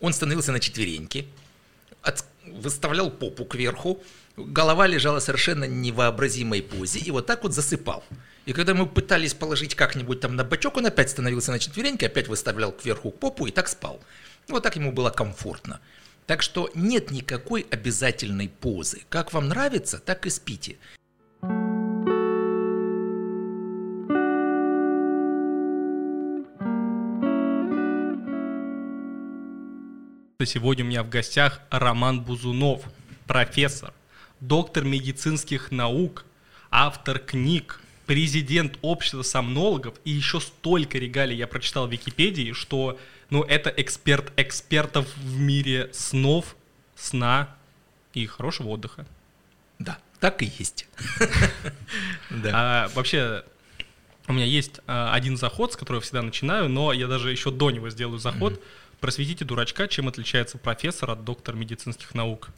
Он становился на четвереньки, от, выставлял попу кверху, голова лежала совершенно невообразимой позе и вот так вот засыпал. И когда мы пытались положить как-нибудь там на бочок, он опять становился на четвереньки, опять выставлял кверху попу и так спал. Вот так ему было комфортно. Так что нет никакой обязательной позы. Как вам нравится, так и спите. Сегодня у меня в гостях Роман Бузунов, профессор, доктор медицинских наук, автор книг, президент общества сомнологов и еще столько регалий я прочитал в Википедии, что ну, это эксперт экспертов в мире снов, сна и хорошего отдыха. Да, так и есть. А, вообще, у меня есть а, один заход, с которого я всегда начинаю, но я даже еще до него сделаю заход. Просветите дурачка, чем отличается профессор от доктора медицинских наук.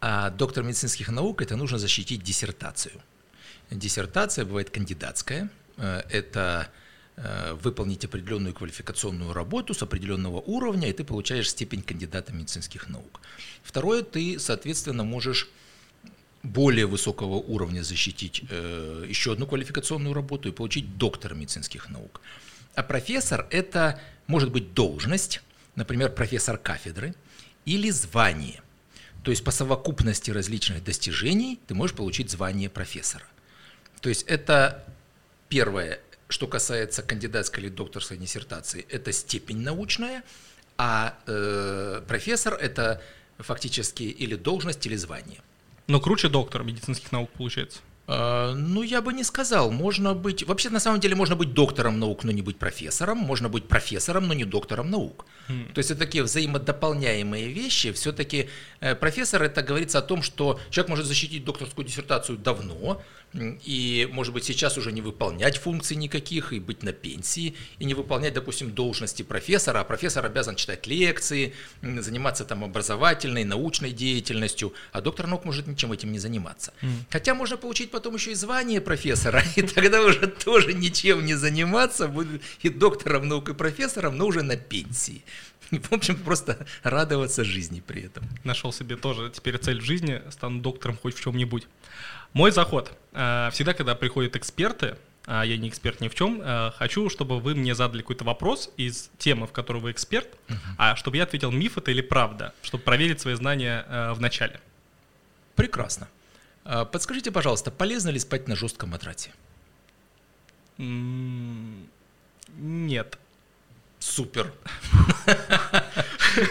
А доктор медицинских наук это нужно защитить диссертацию. Диссертация бывает кандидатская. Э, это э, выполнить определенную квалификационную работу с определенного уровня, и ты получаешь степень кандидата медицинских наук. Второе, ты, соответственно, можешь более высокого уровня защитить э, еще одну квалификационную работу и получить доктора медицинских наук. А профессор – это может быть должность, например, профессор кафедры, или звание. То есть по совокупности различных достижений ты можешь получить звание профессора. То есть это первое, что касается кандидатской или докторской диссертации, это степень научная, а э, профессор это фактически или должность, или звание. Но круче доктор медицинских наук получается. А, ну, я бы не сказал. Можно быть... Вообще, на самом деле, можно быть доктором наук, но не быть профессором. Можно быть профессором, но не доктором наук. Mm. То есть, это такие взаимодополняемые вещи. Все-таки э, профессор, это говорится о том, что человек может защитить докторскую диссертацию давно, и, может быть, сейчас уже не выполнять функций никаких, и быть на пенсии, и не выполнять, допустим, должности профессора, а профессор обязан читать лекции, заниматься там образовательной, научной деятельностью, а доктор наук может ничем этим не заниматься. Mm. Хотя можно получить потом еще и звание профессора, и тогда уже тоже ничем не заниматься, будет и доктором наук, и профессором, но уже на пенсии. В общем, просто радоваться жизни при этом. Нашел себе тоже теперь цель в жизни, стану доктором хоть в чем-нибудь. Мой заход. Э, всегда, когда приходят эксперты, а я не эксперт ни в чем, э, хочу, чтобы вы мне задали какой-то вопрос из темы, в которой вы эксперт, uh-huh. а чтобы я ответил, миф это или правда, чтобы проверить свои знания э, в начале. Прекрасно. Подскажите, пожалуйста, полезно ли спать на жестком матрасе? Нет. Супер.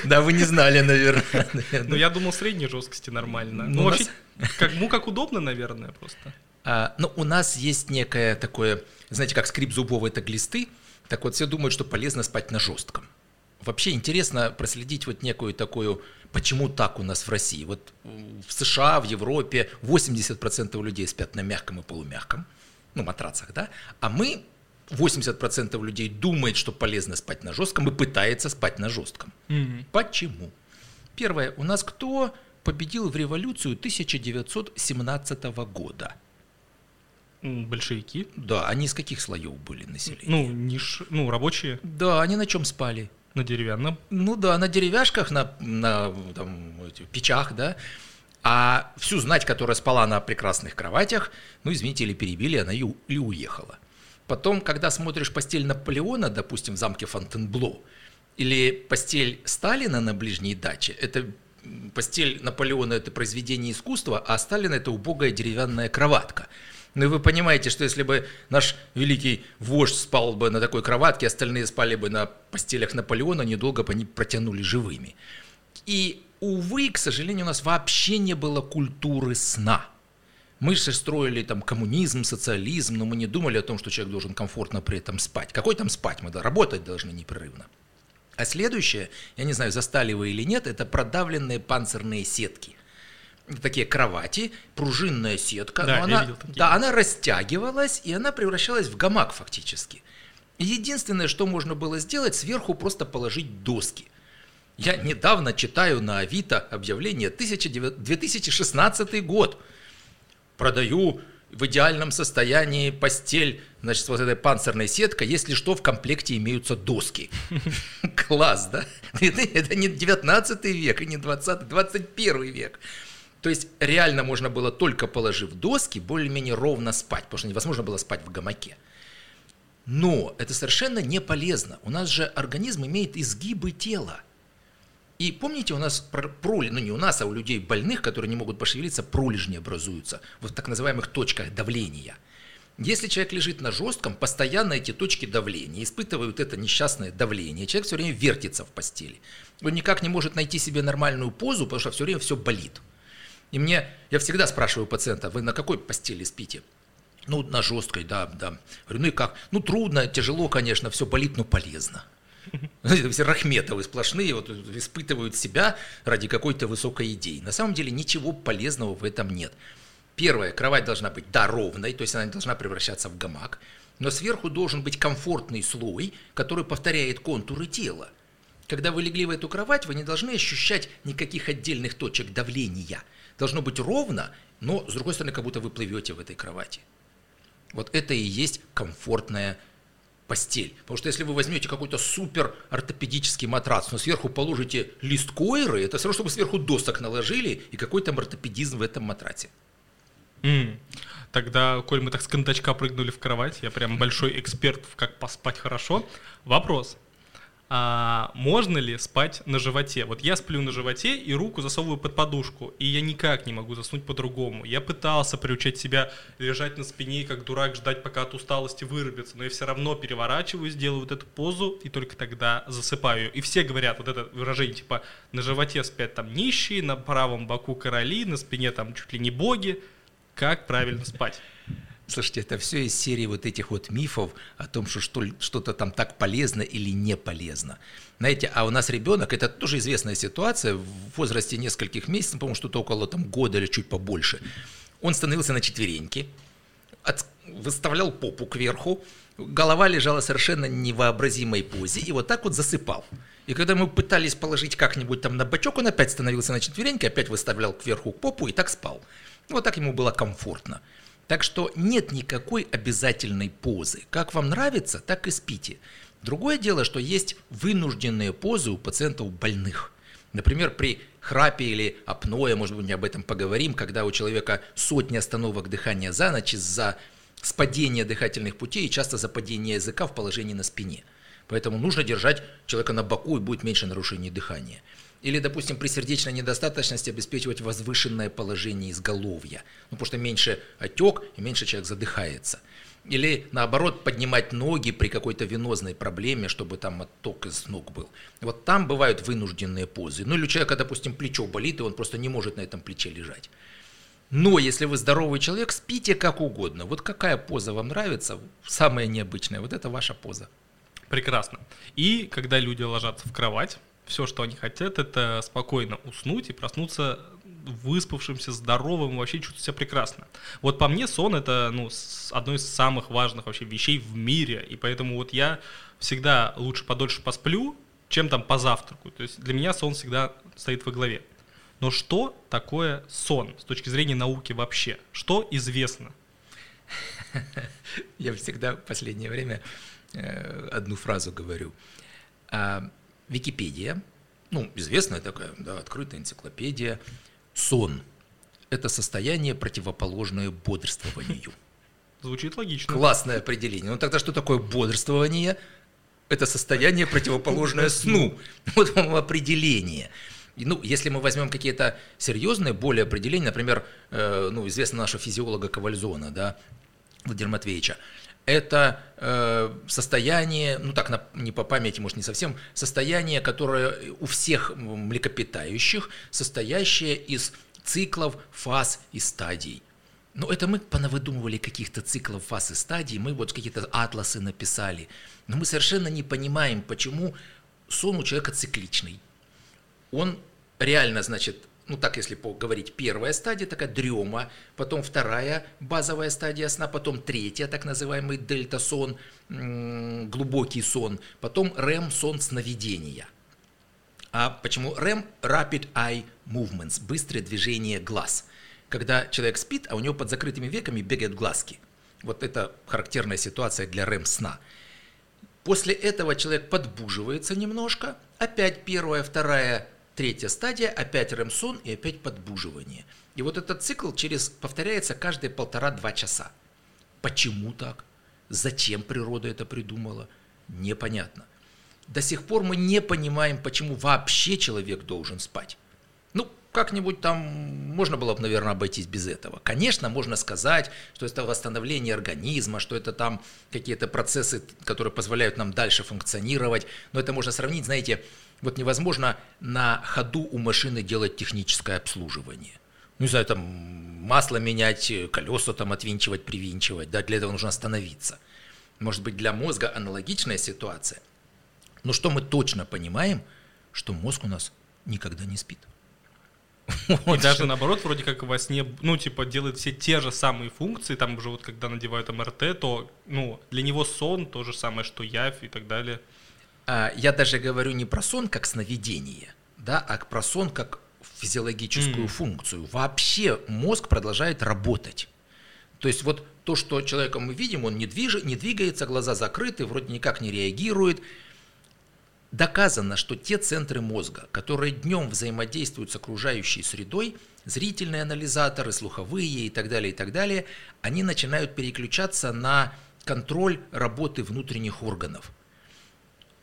Да, вы не знали, наверное. Ну, я думал, средней жесткости нормально. Ну, вообще, как, ну, как удобно, наверное, просто. А, ну, у нас есть некое такое, знаете, как скрип зубов это глисты, так вот все думают, что полезно спать на жестком. Вообще интересно проследить вот некую такую, почему так у нас в России. Вот в США, в Европе 80% людей спят на мягком и полумягком, ну, матрацах, да, а мы 80% людей думает, что полезно спать на жестком и пытается спать на жестком. Mm-hmm. Почему? Первое, у нас кто победил в революцию 1917 года? Большевики? Да, они из каких слоев были населения? Ну, ниш, ну, рабочие. Да, они на чем спали? На деревянном. Ну да, на деревяшках, на, на там, печах, да. А всю знать, которая спала на прекрасных кроватях, ну, извините, или перебили, она и, и уехала. Потом, когда смотришь постель Наполеона, допустим, в замке Фонтенбло, или постель Сталина на ближней даче, это постель Наполеона – это произведение искусства, а Сталина – это убогая деревянная кроватка. Ну и вы понимаете, что если бы наш великий вождь спал бы на такой кроватке, остальные спали бы на постелях Наполеона, недолго бы они протянули живыми. И, увы, к сожалению, у нас вообще не было культуры сна – мы же строили там коммунизм, социализм, но мы не думали о том, что человек должен комфортно при этом спать. Какой там спать? Мы работать должны непрерывно. А следующее, я не знаю, застали вы или нет, это продавленные панцирные сетки. Такие кровати, пружинная сетка. Да, но она. Да, она растягивалась, и она превращалась в гамак фактически. единственное, что можно было сделать, сверху просто положить доски. Я недавно читаю на Авито объявление 2016 год – продаю в идеальном состоянии, постель, значит, вот этой панцирной сеткой, если что, в комплекте имеются доски. Класс, да? Это не 19 век и не 20, 21 век. То есть реально можно было только положив доски, более-менее ровно спать, потому что невозможно было спать в гамаке. Но это совершенно не полезно. У нас же организм имеет изгибы тела. И помните, у нас пролежни, ну не у нас, а у людей больных, которые не могут пошевелиться, пролежни образуются в так называемых точках давления. Если человек лежит на жестком, постоянно эти точки давления испытывают это несчастное давление, человек все время вертится в постели. Он никак не может найти себе нормальную позу, потому что все время все болит. И мне, я всегда спрашиваю пациента, вы на какой постели спите? Ну, на жесткой, да, да. Говорю, ну и как? Ну, трудно, тяжело, конечно, все болит, но полезно. Все Рахметовы сплошные вот, испытывают себя ради какой-то высокой идеи. На самом деле ничего полезного в этом нет. Первое, кровать должна быть, да, ровной, то есть она не должна превращаться в гамак, но сверху должен быть комфортный слой, который повторяет контуры тела. Когда вы легли в эту кровать, вы не должны ощущать никаких отдельных точек давления. Должно быть ровно, но, с другой стороны, как будто вы плывете в этой кровати. Вот это и есть комфортная постель. Потому что если вы возьмете какой-то супер ортопедический матрац, но сверху положите лист койры, это все равно, чтобы сверху досок наложили и какой-то ортопедизм в этом матраце. Mm. Тогда, коль мы так с кондачка прыгнули в кровать, я прям большой эксперт в как поспать хорошо. Вопрос а можно ли спать на животе? Вот я сплю на животе и руку засовываю под подушку, и я никак не могу заснуть по-другому. Я пытался приучать себя лежать на спине как дурак ждать, пока от усталости вырубится, но я все равно переворачиваюсь, делаю вот эту позу и только тогда засыпаю. И все говорят вот это выражение, типа на животе спят там нищие, на правом боку короли, на спине там чуть ли не боги. Как правильно спать? Слушайте, это все из серии вот этих вот мифов о том, что что-то там так полезно или не полезно. Знаете, а у нас ребенок, это тоже известная ситуация, в возрасте нескольких месяцев, по-моему, что-то около там, года или чуть побольше, он становился на четвереньки, от, выставлял попу кверху, голова лежала совершенно невообразимой позе, и вот так вот засыпал. И когда мы пытались положить как-нибудь там на бочок, он опять становился на четвереньки, опять выставлял кверху попу и так спал. Вот так ему было комфортно. Так что нет никакой обязательной позы. Как вам нравится, так и спите. Другое дело, что есть вынужденные позы у пациентов больных. Например, при храпе или апное, может быть, мы об этом поговорим, когда у человека сотни остановок дыхания за ночь из-за спадения дыхательных путей и часто западения языка в положении на спине. Поэтому нужно держать человека на боку и будет меньше нарушений дыхания. Или, допустим, при сердечной недостаточности обеспечивать возвышенное положение изголовья, ну, потому что меньше отек и меньше человек задыхается. Или, наоборот, поднимать ноги при какой-то венозной проблеме, чтобы там отток из ног был. Вот там бывают вынужденные позы. Ну, или у человека, допустим, плечо болит, и он просто не может на этом плече лежать. Но если вы здоровый человек, спите как угодно. Вот какая поза вам нравится, самая необычная, вот это ваша поза. Прекрасно. И когда люди ложатся в кровать, все, что они хотят, это спокойно уснуть и проснуться выспавшимся, здоровым, вообще чувствовать себя прекрасно. Вот по мне сон это ну, одно из самых важных вообще вещей в мире, и поэтому вот я всегда лучше подольше посплю, чем там позавтракаю. То есть для меня сон всегда стоит во главе. Но что такое сон с точки зрения науки вообще? Что известно? Я всегда в последнее время э, одну фразу говорю. А, Википедия, ну, известная такая, да, открытая энциклопедия, сон – это состояние, противоположное бодрствованию. Звучит логично. Классное определение. Ну тогда что такое бодрствование? Это состояние, противоположное сну. Вот вам определение. ну, если мы возьмем какие-то серьезные, более определения, например, э, ну, известно нашего физиолога Ковальзона, да, Владимира Матвеевича, это э, состояние, ну так на, не по памяти, может не совсем, состояние, которое у всех млекопитающих, состоящее из циклов, фаз и стадий. Но это мы понавыдумывали каких-то циклов, фаз и стадий, мы вот какие-то атласы написали. Но мы совершенно не понимаем, почему сон у человека цикличный. Он реально, значит, ну так если поговорить, первая стадия такая дрема, потом вторая базовая стадия сна, потом третья, так называемый дельта-сон, глубокий сон, потом REM сон сновидения. А почему REM? Rapid Eye Movements, быстрое движение глаз. когда человек спит, а у него под закрытыми веками бегают глазки. Вот это характерная ситуация для РЭМ-сна. После этого человек подбуживается немножко, опять первая, вторая, третья стадия, опять РЭМ-сон и опять подбуживание. И вот этот цикл через, повторяется каждые полтора-два часа. Почему так? Зачем природа это придумала? Непонятно. До сих пор мы не понимаем, почему вообще человек должен спать. Как-нибудь там можно было бы, наверное, обойтись без этого. Конечно, можно сказать, что это восстановление организма, что это там какие-то процессы, которые позволяют нам дальше функционировать, но это можно сравнить, знаете, вот невозможно на ходу у машины делать техническое обслуживание. Ну, не знаю, там масло менять, колеса там отвинчивать, привинчивать, да, для этого нужно остановиться. Может быть, для мозга аналогичная ситуация. Но что мы точно понимаем, что мозг у нас никогда не спит. И даже наоборот, вроде как во сне, ну, типа, делает все те же самые функции, там уже вот когда надевают МРТ, то, ну, для него сон то же самое, что явь и так далее. А, я даже говорю не про сон как сновидение, да, а про сон как физиологическую mm. функцию. Вообще мозг продолжает работать. То есть вот то, что человеком мы видим, он не, движ... не двигается, глаза закрыты, вроде никак не реагирует, Доказано, что те центры мозга, которые днем взаимодействуют с окружающей средой, зрительные анализаторы, слуховые и так далее, и так далее, они начинают переключаться на контроль работы внутренних органов.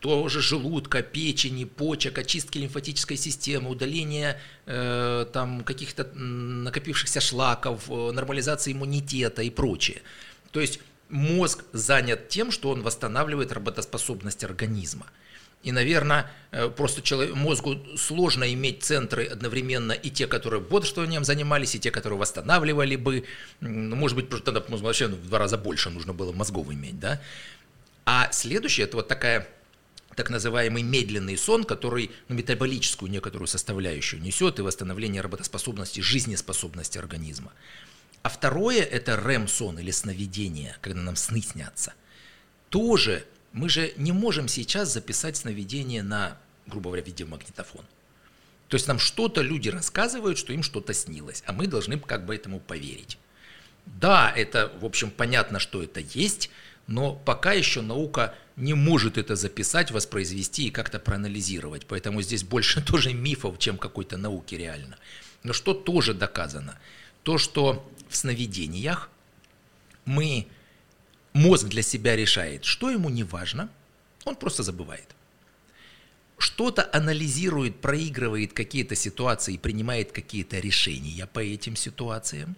Тоже желудка, печени, почек, очистки лимфатической системы, удаление э, там, каких-то накопившихся шлаков, э, нормализация иммунитета и прочее. То есть мозг занят тем, что он восстанавливает работоспособность организма. И, наверное, э, просто мозгу сложно иметь центры одновременно и те, которые бодрствованием занимались, и те, которые восстанавливали бы. Ну, может быть, тогда мозг вообще в два раза больше нужно было мозгов иметь. Да? А следующее, это вот такая так называемый медленный сон, который ну, метаболическую некоторую составляющую несет и восстановление работоспособности, жизнеспособности организма. А второе – это РЭМ-сон или сновидение, когда нам сны снятся. Тоже мы же не можем сейчас записать сновидение на, грубо говоря, видеомагнитофон. То есть нам что-то люди рассказывают, что им что-то снилось, а мы должны как бы этому поверить. Да, это, в общем, понятно, что это есть, но пока еще наука не может это записать, воспроизвести и как-то проанализировать. Поэтому здесь больше тоже мифов, чем какой-то науки реально. Но что тоже доказано? То, что в сновидениях мы мозг для себя решает, что ему не важно, он просто забывает. Что-то анализирует, проигрывает какие-то ситуации принимает какие-то решения по этим ситуациям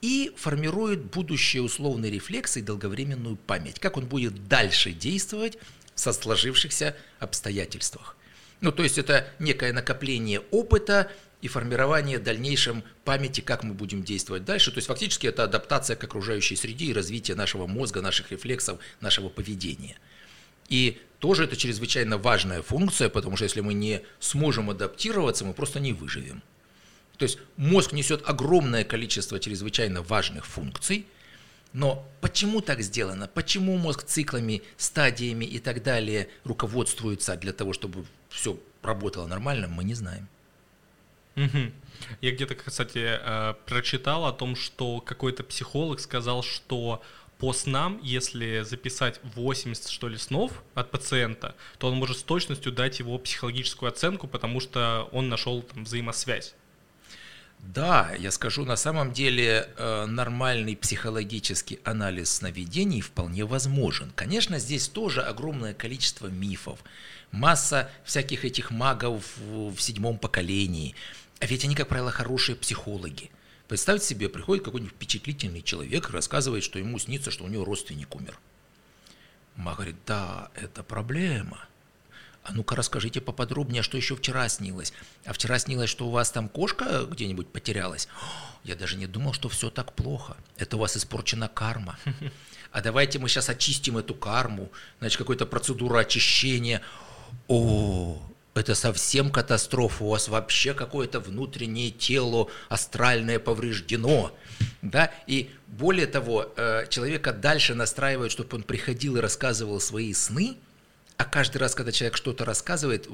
и формирует будущие условные рефлексы и долговременную память, как он будет дальше действовать со сложившихся обстоятельствах. Ну, то есть это некое накопление опыта, и формирование дальнейшем памяти, как мы будем действовать дальше. То есть фактически это адаптация к окружающей среде и развитие нашего мозга, наших рефлексов, нашего поведения. И тоже это чрезвычайно важная функция, потому что если мы не сможем адаптироваться, мы просто не выживем. То есть мозг несет огромное количество чрезвычайно важных функций, но почему так сделано? Почему мозг циклами, стадиями и так далее руководствуется для того, чтобы все работало нормально, мы не знаем. Я где-то, кстати, э, прочитал о том, что какой-то психолог сказал, что по снам, если записать 80, что ли, снов от пациента, то он может с точностью дать его психологическую оценку, потому что он нашел там взаимосвязь. Да, я скажу, на самом деле э, нормальный психологический анализ сновидений вполне возможен. Конечно, здесь тоже огромное количество мифов, масса всяких этих магов в седьмом поколении – а ведь они, как правило, хорошие психологи. Представьте себе, приходит какой-нибудь впечатлительный человек и рассказывает, что ему снится, что у него родственник умер. Ма говорит, да, это проблема. А ну-ка расскажите поподробнее, что еще вчера снилось. А вчера снилось, что у вас там кошка где-нибудь потерялась. Я даже не думал, что все так плохо. Это у вас испорчена карма. А давайте мы сейчас очистим эту карму. Значит, какая-то процедура очищения. О, это совсем катастрофа, у вас вообще какое-то внутреннее тело астральное повреждено. Да? И более того, э, человека дальше настраивают, чтобы он приходил и рассказывал свои сны, а каждый раз, когда человек что-то рассказывает,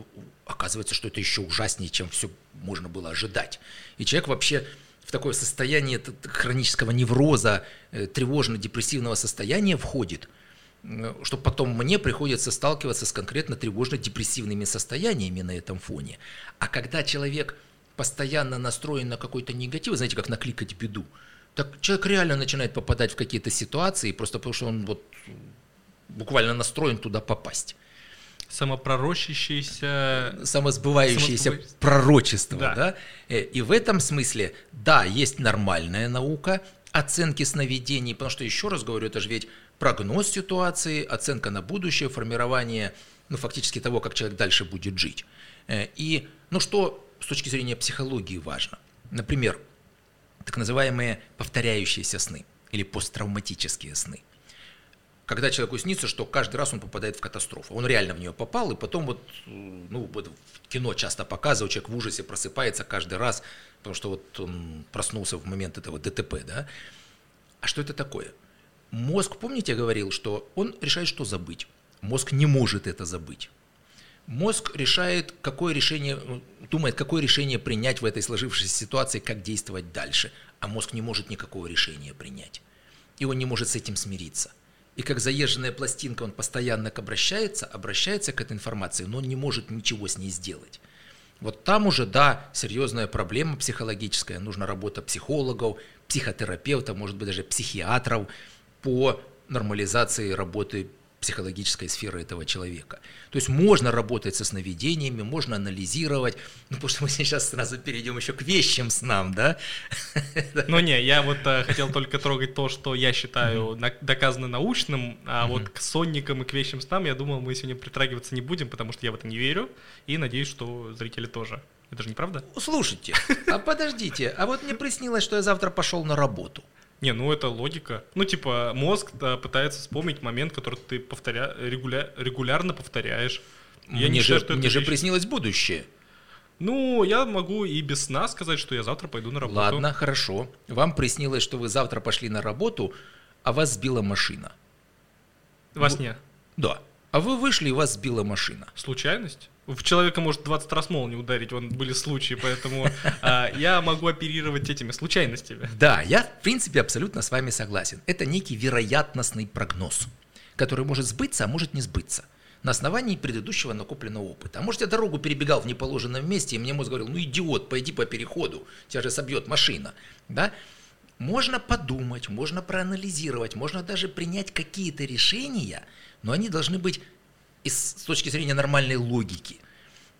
оказывается, что это еще ужаснее, чем все можно было ожидать. И человек вообще в такое состояние хронического невроза, э, тревожно-депрессивного состояния входит, что потом мне приходится сталкиваться с конкретно тревожно-депрессивными состояниями на этом фоне. А когда человек постоянно настроен на какой-то негатив, знаете, как накликать беду, так человек реально начинает попадать в какие-то ситуации, просто потому что он вот буквально настроен туда попасть. Самопророщающееся... Самосбывающееся Самосбыв... пророчество, да. да? Э, и в этом смысле, да, есть нормальная наука оценки сновидений, потому что, еще раз говорю, это же ведь прогноз ситуации, оценка на будущее, формирование, ну, фактически того, как человек дальше будет жить. Э, и, ну, что с точки зрения психологии важно? Например, так называемые повторяющиеся сны или посттравматические сны. Когда человеку снится, что каждый раз он попадает в катастрофу. Он реально в нее попал, и потом вот, ну, вот в кино часто показывают, человек в ужасе просыпается каждый раз, потому что вот он проснулся в момент этого ДТП, да. А что это такое? Мозг, помните, я говорил, что он решает, что забыть. Мозг не может это забыть. Мозг решает, какое решение, думает, какое решение принять в этой сложившейся ситуации, как действовать дальше. А мозг не может никакого решения принять. И он не может с этим смириться. И как заезженная пластинка, он постоянно обращается, обращается к этой информации, но он не может ничего с ней сделать. Вот там уже, да, серьезная проблема психологическая. Нужна работа психологов, психотерапевтов, может быть, даже психиатров по нормализации работы психологической сферы этого человека. То есть можно работать со сновидениями, можно анализировать, ну, потому что мы сейчас сразу перейдем еще к вещим снам, да? Ну не, я вот э, хотел только трогать то, что я считаю на, доказано научным, а вот к сонникам и к вещим снам, я думал, мы сегодня притрагиваться не будем, потому что я в это не верю, и надеюсь, что зрители тоже. Это же неправда? Слушайте, а подождите, а вот мне приснилось, что я завтра пошел на работу. Не, ну это логика. Ну, типа, мозг да, пытается вспомнить момент, который ты повторя... регуля... регулярно повторяешь. Я мне не же, считаю, мне же вещь... приснилось будущее. Ну, я могу и без сна сказать, что я завтра пойду на работу. Ладно, хорошо. Вам приснилось, что вы завтра пошли на работу, а вас сбила машина. Во сне? Да. А вы вышли, и вас сбила машина. Случайность? В человека может 20 раз молнию ударить, вон были случаи, поэтому а, я могу оперировать этими случайностями. Да, я в принципе абсолютно с вами согласен. Это некий вероятностный прогноз, который может сбыться, а может не сбыться на основании предыдущего накопленного опыта. А может, я дорогу перебегал в неположенном месте, и мне мозг говорил, ну идиот, пойди по переходу, тебя же собьет машина. Да? Можно подумать, можно проанализировать, можно даже принять какие-то решения, но они должны быть из, с точки зрения нормальной логики.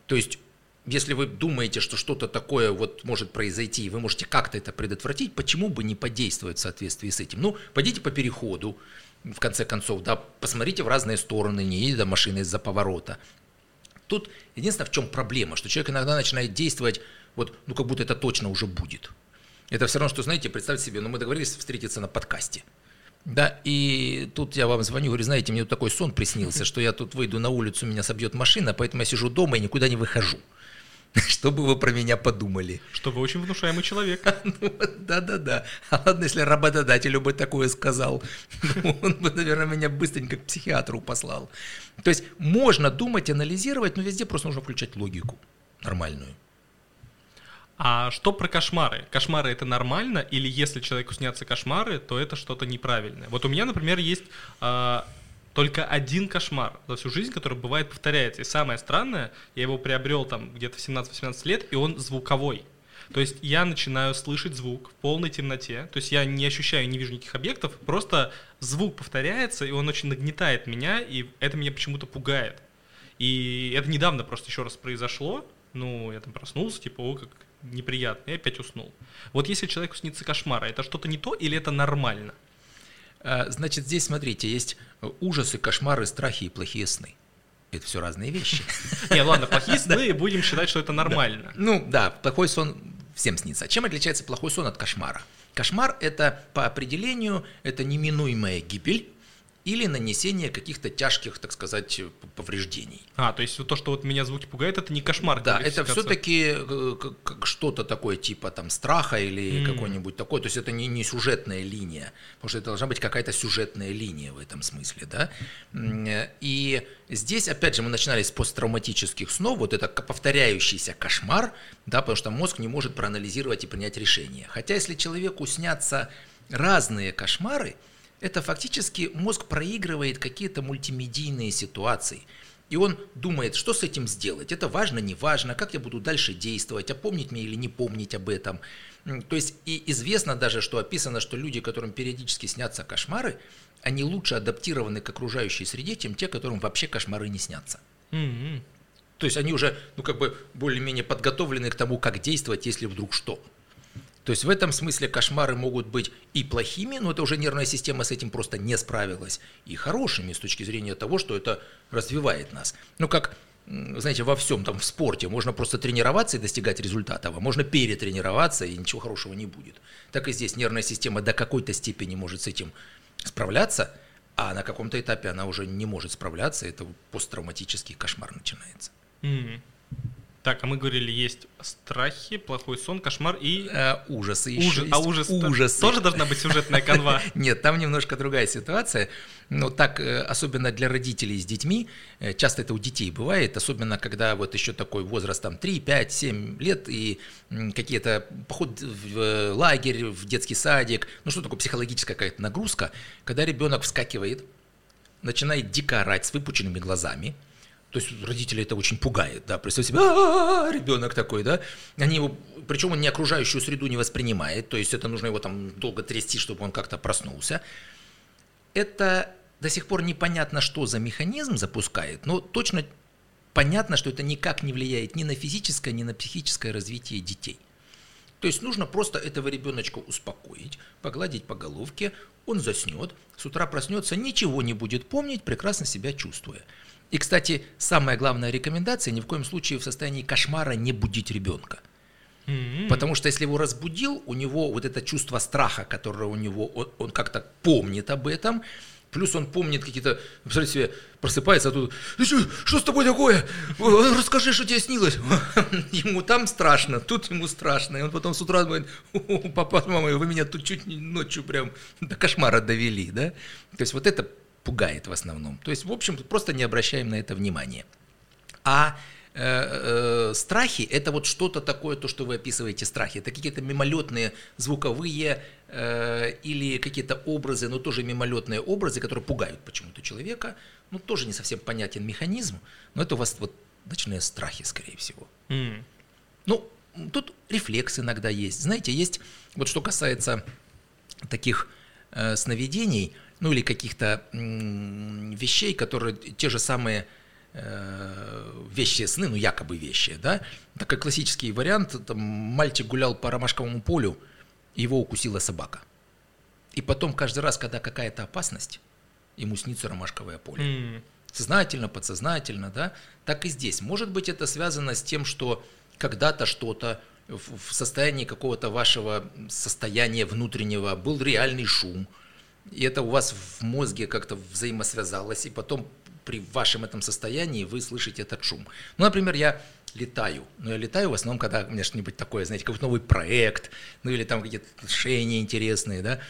То есть, если вы думаете, что что-то такое вот может произойти, и вы можете как-то это предотвратить, почему бы не подействовать в соответствии с этим? Ну, пойдите по переходу, в конце концов, да, посмотрите в разные стороны, не едет машина из-за поворота. Тут единственное, в чем проблема, что человек иногда начинает действовать, вот, ну, как будто это точно уже будет. Это все равно, что, знаете, представьте себе, ну, мы договорились встретиться на подкасте – да, и тут я вам звоню, говорю, знаете, мне тут такой сон приснился, что я тут выйду на улицу, меня собьет машина, поэтому я сижу дома и никуда не выхожу. Что бы вы про меня подумали? Что вы очень внушаемый человек. Ну, да-да-да. А ладно, если работодателю бы такое сказал, ну, он бы, наверное, меня быстренько к психиатру послал. То есть можно думать, анализировать, но везде просто нужно включать логику нормальную. А что про кошмары? Кошмары это нормально, или если человеку снятся кошмары, то это что-то неправильное? Вот у меня, например, есть э, только один кошмар за всю жизнь, который бывает повторяется. И самое странное, я его приобрел там где-то в 17-18 лет, и он звуковой. То есть я начинаю слышать звук в полной темноте, то есть я не ощущаю, не вижу никаких объектов, просто звук повторяется, и он очень нагнетает меня, и это меня почему-то пугает. И это недавно просто еще раз произошло, ну, я там проснулся, типа, о, как неприятно, и опять уснул. Вот если человеку снится кошмар, это что-то не то или это нормально? А, значит, здесь, смотрите, есть ужасы, кошмары, страхи и плохие сны. Это все разные вещи. Не, ладно, плохие сны, будем считать, что это нормально. Ну да, плохой сон всем снится. Чем отличается плохой сон от кошмара? Кошмар – это по определению, это неминуемая гибель, или нанесение каких-то тяжких, так сказать, повреждений. А, то есть то, что вот меня звуки пугают, это не кошмар. Да, это все-таки э, что-то такое типа там страха или mm. какой-нибудь такой. То есть это не, не сюжетная линия, потому что это должна быть какая-то сюжетная линия в этом смысле, да. И здесь, опять же, мы начинали с посттравматических снов, вот это повторяющийся кошмар, да, потому что мозг не может проанализировать и принять решение. Хотя если человеку снятся разные кошмары, это фактически мозг проигрывает какие-то мультимедийные ситуации. И он думает, что с этим сделать. Это важно, не важно, как я буду дальше действовать, а помнить мне или не помнить об этом. То есть и известно даже, что описано, что люди, которым периодически снятся кошмары, они лучше адаптированы к окружающей среде, чем те, которым вообще кошмары не снятся. Mm-hmm. То есть они уже, ну как бы более-менее подготовлены к тому, как действовать, если вдруг что. То есть в этом смысле кошмары могут быть и плохими, но это уже нервная система с этим просто не справилась, и хорошими с точки зрения того, что это развивает нас. Ну как, знаете, во всем, там в спорте можно просто тренироваться и достигать результатов, а можно перетренироваться, и ничего хорошего не будет. Так и здесь нервная система до какой-то степени может с этим справляться, а на каком-то этапе она уже не может справляться, это посттравматический кошмар начинается. Mm-hmm. Так, а мы говорили, есть страхи, плохой сон, кошмар и... Э, ужасы еще Ужас, А ужас ужасы. тоже должна быть сюжетная канва? Нет, там немножко другая ситуация. Но так, э, особенно для родителей с детьми, э, часто это у детей бывает, особенно когда вот еще такой возраст там 3, 5, 7 лет и какие-то поход в лагерь, в детский садик, ну что такое психологическая какая-то нагрузка, когда ребенок вскакивает, начинает дико орать с выпученными глазами, то есть родители это очень пугает, да, представьте себе, ребенок такой, да, они его, причем он не окружающую среду не воспринимает, то есть это нужно его там долго трясти, чтобы он как-то проснулся. Это до сих пор непонятно, что за механизм запускает, но точно понятно, что это никак не влияет ни на физическое, ни на психическое развитие детей. То есть нужно просто этого ребеночка успокоить, погладить по головке, он заснет, с утра проснется, ничего не будет помнить, прекрасно себя чувствуя. И, кстати, самая главная рекомендация – ни в коем случае в состоянии кошмара не будить ребенка. Mm-hmm. Потому что если его разбудил, у него вот это чувство страха, которое у него, он, он как-то помнит об этом, плюс он помнит какие-то, представляете себе, просыпается, а тут, ты что, что с тобой такое? Расскажи, что тебе снилось. Ему там страшно, тут ему страшно. И он потом с утра говорит, папа с мамой, вы меня тут чуть ночью прям до кошмара довели, да? То есть вот это пугает в основном. То есть, в общем, просто не обращаем на это внимания. А э, э, страхи – это вот что-то такое, то, что вы описываете страхи. Это какие-то мимолетные звуковые э, или какие-то образы, но тоже мимолетные образы, которые пугают почему-то человека. Ну, тоже не совсем понятен механизм, но это у вас вот ночные страхи, скорее всего. Mm. Ну, тут рефлекс иногда есть. Знаете, есть, вот что касается таких э, сновидений – ну или каких-то вещей, которые те же самые э, вещи сны, ну якобы вещи, да, такой классический вариант, там, мальчик гулял по ромашковому полю, его укусила собака. И потом каждый раз, когда какая-то опасность, ему снится ромашковое поле. Mm. Сознательно, подсознательно, да, так и здесь. Может быть, это связано с тем, что когда-то что-то в состоянии какого-то вашего состояния внутреннего был реальный шум – и это у вас в мозге как-то взаимосвязалось, и потом при вашем этом состоянии вы слышите этот шум. Ну, например, я летаю. Но я летаю в основном, когда у меня что-нибудь такое, знаете, какой-то новый проект, ну или там какие-то отношения интересные, да.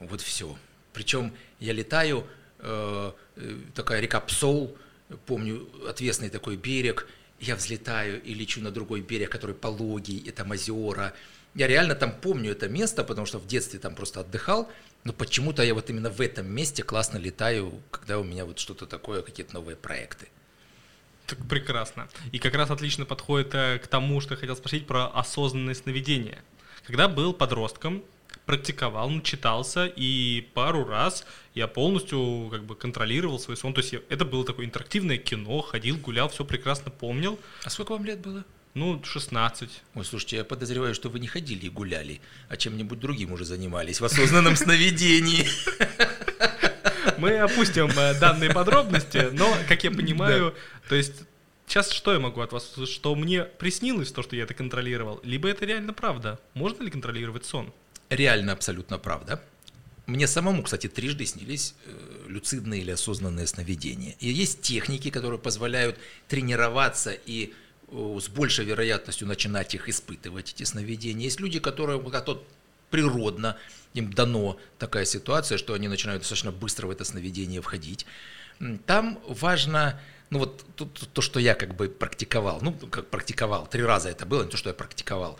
Вот все. Причем я летаю, э, э, такая река Псол, помню, отвесный такой берег, я взлетаю и лечу на другой берег, который пологий, это озера. Я реально там помню это место, потому что в детстве там просто отдыхал, но почему-то я вот именно в этом месте классно летаю, когда у меня вот что-то такое, какие-то новые проекты. Так прекрасно. И как раз отлично подходит э, к тому, что я хотел спросить про осознанное сновидение. Когда был подростком, практиковал, начитался, и пару раз я полностью как бы контролировал свой сон. То есть это было такое интерактивное кино, ходил, гулял, все прекрасно помнил. А сколько вам лет было? Ну, 16. Ой, слушайте, я подозреваю, что вы не ходили и гуляли, а чем-нибудь другим уже занимались в осознанном сновидении. Мы опустим э, данные подробности, но, как я понимаю, то есть Сейчас что я могу от вас услышать? Что мне приснилось то, что я это контролировал? Либо это реально правда? Можно ли контролировать сон? Реально абсолютно правда. Мне самому, кстати, трижды снились э, люцидные или осознанные сновидения. И есть техники, которые позволяют тренироваться и с большей вероятностью начинать их испытывать, эти сновидения. Есть люди, которые как то природно им дано такая ситуация, что они начинают достаточно быстро в это сновидение входить. Там важно, ну вот то, то, что я как бы практиковал, ну как практиковал, три раза это было, не то, что я практиковал.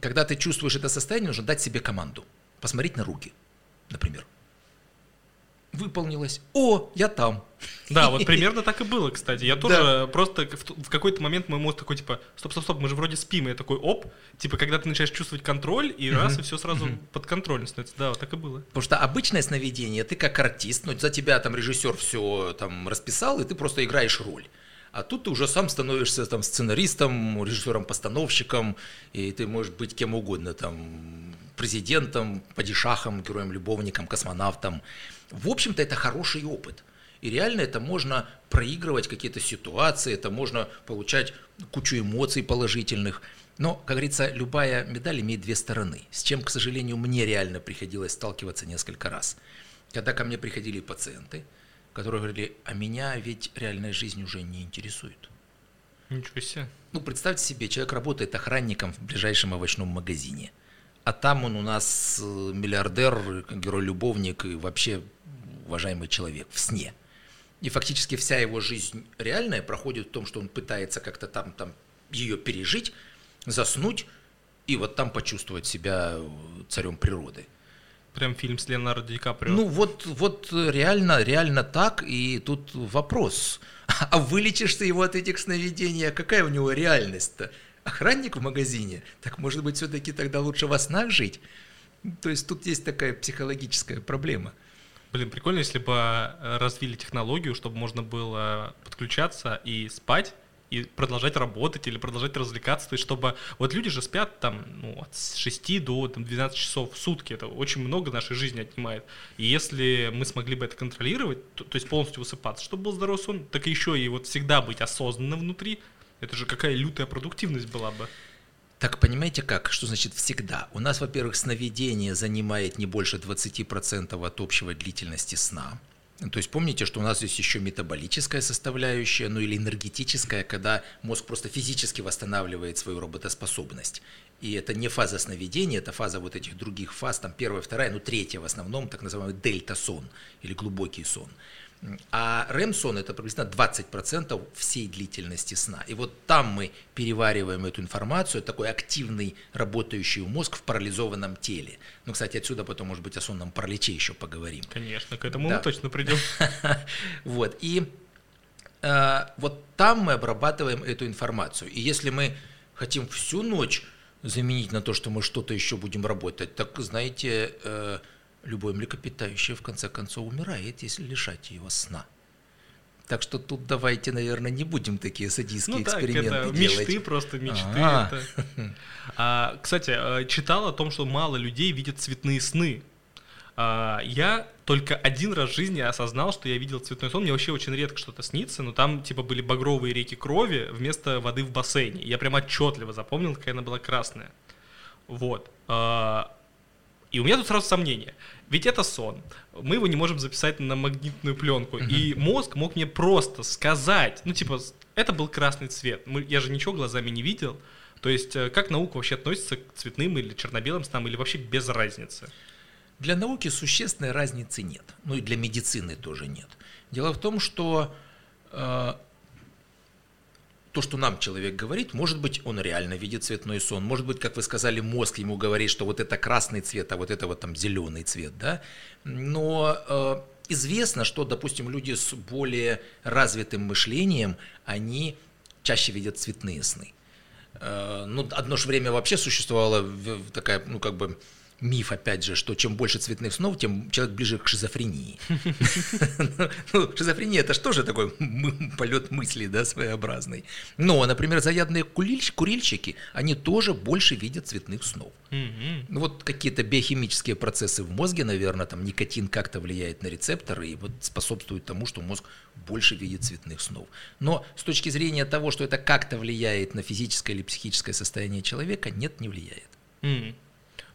Когда ты чувствуешь это состояние, нужно дать себе команду, посмотреть на руки, например выполнилось. О, я там. Да, вот примерно так и было, кстати. Я тоже да. просто в, в какой-то момент мой мозг такой, типа, стоп, стоп, стоп, мы же вроде спим. И я такой, оп, типа, когда ты начинаешь чувствовать контроль, и раз, и все сразу под контролем становится. Да, вот так и было. Потому что обычное сновидение, ты как артист, ну, за тебя там режиссер все там расписал, и ты просто играешь роль. А тут ты уже сам становишься там сценаристом, режиссером-постановщиком, и ты можешь быть кем угодно, там, президентом, падишахом, героем-любовником, космонавтом. В общем-то, это хороший опыт. И реально это можно проигрывать какие-то ситуации, это можно получать кучу эмоций положительных. Но, как говорится, любая медаль имеет две стороны, с чем, к сожалению, мне реально приходилось сталкиваться несколько раз. Когда ко мне приходили пациенты, которые говорили, а меня ведь реальная жизнь уже не интересует. Ничего себе. Ну, представьте себе, человек работает охранником в ближайшем овощном магазине, а там он у нас э, миллиардер, герой-любовник и вообще уважаемый человек в сне. И фактически вся его жизнь реальная проходит в том, что он пытается как-то там, там ее пережить, заснуть и вот там почувствовать себя царем природы. Прям фильм с Леонардо Ди Каприо. Ну вот, вот реально, реально так, и тут вопрос. А вылечишь ты его от этих сновидений, а какая у него реальность-то? Охранник в магазине? Так может быть все-таки тогда лучше во снах жить? То есть тут есть такая психологическая проблема. Блин, прикольно, если бы э, развили технологию, чтобы можно было подключаться и спать, и продолжать работать или продолжать развлекаться, то есть чтобы... Вот люди же спят там ну, от 6 до там, 12 часов в сутки, это очень много нашей жизни отнимает. И если мы смогли бы это контролировать, то, то есть полностью высыпаться, чтобы был здоровый сон, так еще и вот всегда быть осознанным внутри, это же какая лютая продуктивность была бы. Так понимаете как? Что значит всегда? У нас, во-первых, сновидение занимает не больше 20% от общего длительности сна. То есть помните, что у нас есть еще метаболическая составляющая, ну или энергетическая, когда мозг просто физически восстанавливает свою работоспособность. И это не фаза сновидения, это фаза вот этих других фаз, там первая, вторая, ну третья в основном, так называемый дельта-сон или глубокий сон. А REM-сон – это приблизительно 20% всей длительности сна. И вот там мы перевариваем эту информацию, такой активный работающий мозг в парализованном теле. Ну, кстати, отсюда потом, может быть, о сонном параличе еще поговорим. Конечно, к этому да. мы точно придем. Вот, и э, вот там мы обрабатываем эту информацию. И если мы хотим всю ночь заменить на то, что мы что-то еще будем работать, так, знаете, э, любое млекопитающее в конце концов умирает, если лишать его сна. Так что тут давайте, наверное, не будем такие садистские ну, эксперименты так, это делать. Мечты просто мечты. Это. А, кстати, э, читал о том, что мало людей видят цветные сны. А, я только один раз в жизни осознал, что я видел цветной сон. Мне вообще очень редко что-то снится, но там типа были багровые реки крови вместо воды в бассейне. Я прям отчетливо запомнил, какая она была красная. Вот. А, и у меня тут сразу сомнение. Ведь это сон. Мы его не можем записать на магнитную пленку. Uh-huh. И мозг мог мне просто сказать, ну типа, это был красный цвет. Мы, я же ничего глазами не видел. То есть, э, как наука вообще относится к цветным или черно-белым снам, или вообще без разницы? Для науки существенной разницы нет. Ну и для медицины тоже нет. Дело в том, что э, то, что нам человек говорит, может быть, он реально видит цветной сон, может быть, как вы сказали, мозг ему говорит, что вот это красный цвет, а вот это вот там зеленый цвет, да, но э, известно, что, допустим, люди с более развитым мышлением, они чаще видят цветные сны. Э, ну, одно же время вообще существовала такая, ну, как бы, миф, опять же, что чем больше цветных снов, тем человек ближе к шизофрении. Ну, шизофрения – это же тоже такой полет мысли, да, своеобразный. Но, например, заядлые курильщики, они тоже больше видят цветных снов. Ну, вот какие-то биохимические процессы в мозге, наверное, там никотин как-то влияет на рецепторы и вот способствует тому, что мозг больше видит цветных снов. Но с точки зрения того, что это как-то влияет на физическое или психическое состояние человека, нет, не влияет.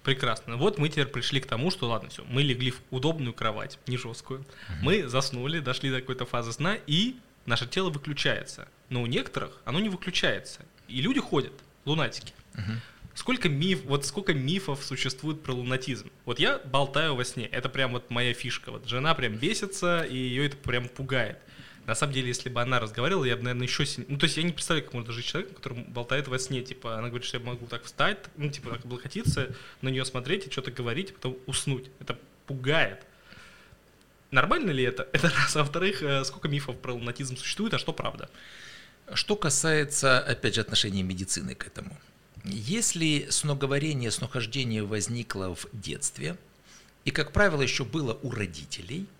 Прекрасно. Вот мы теперь пришли к тому, что ладно, все, мы легли в удобную кровать, не жесткую. Угу. Мы заснули, дошли до какой-то фазы сна, и наше тело выключается. Но у некоторых оно не выключается. И люди ходят, лунатики. Угу. Сколько миф, вот сколько мифов существует про лунатизм? Вот я болтаю во сне, это прям вот моя фишка. Вот жена прям бесится, и ее это прям пугает. На самом деле, если бы она разговаривала, я бы, наверное, еще сильнее... Ну, то есть я не представляю, как можно жить человек, который болтает во сне. Типа, она говорит, что я могу так встать, ну, типа, так облокотиться, на нее смотреть и что-то говорить, а потом уснуть. Это пугает. Нормально ли это? Это раз. А во-вторых, э, сколько мифов про лунатизм существует, а что правда? Что касается, опять же, отношения медицины к этому. Если сноговорение, снохождение возникло в детстве, и, как правило, еще было у родителей –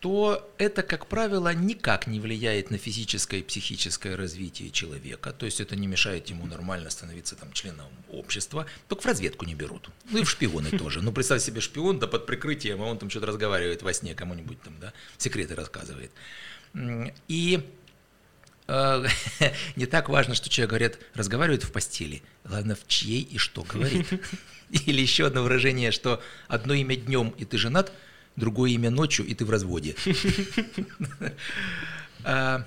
то это, как правило, никак не влияет на физическое и психическое развитие человека, то есть это не мешает ему нормально становиться там членом общества, только в разведку не берут. Ну и в шпионы тоже. Ну представь себе шпион, да под прикрытием, а он там что-то разговаривает во сне кому-нибудь там, да, секреты рассказывает. И э, не так важно, что человек, говорят, разговаривает в постели, главное, в чьей и что говорит. Или еще одно выражение, что одно имя днем, и ты женат – другое имя ночью, и ты в разводе. А,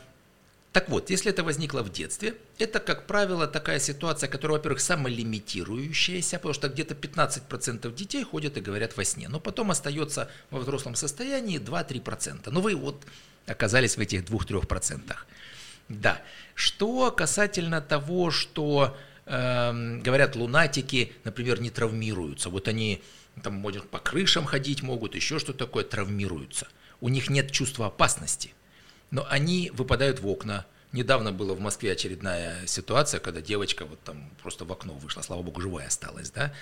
так вот, если это возникло в детстве, это, как правило, такая ситуация, которая, во-первых, самолимитирующаяся, потому что где-то 15% детей ходят и говорят во сне, но потом остается во взрослом состоянии 2-3%. Но вы вот оказались в этих 2-3%. Да. Что касательно того, что э, говорят лунатики, например, не травмируются. Вот они там, может, по крышам ходить могут, еще что такое, травмируются. У них нет чувства опасности, но они выпадают в окна. Недавно была в Москве очередная ситуация, когда девочка вот там просто в окно вышла, слава богу, живая осталась, да.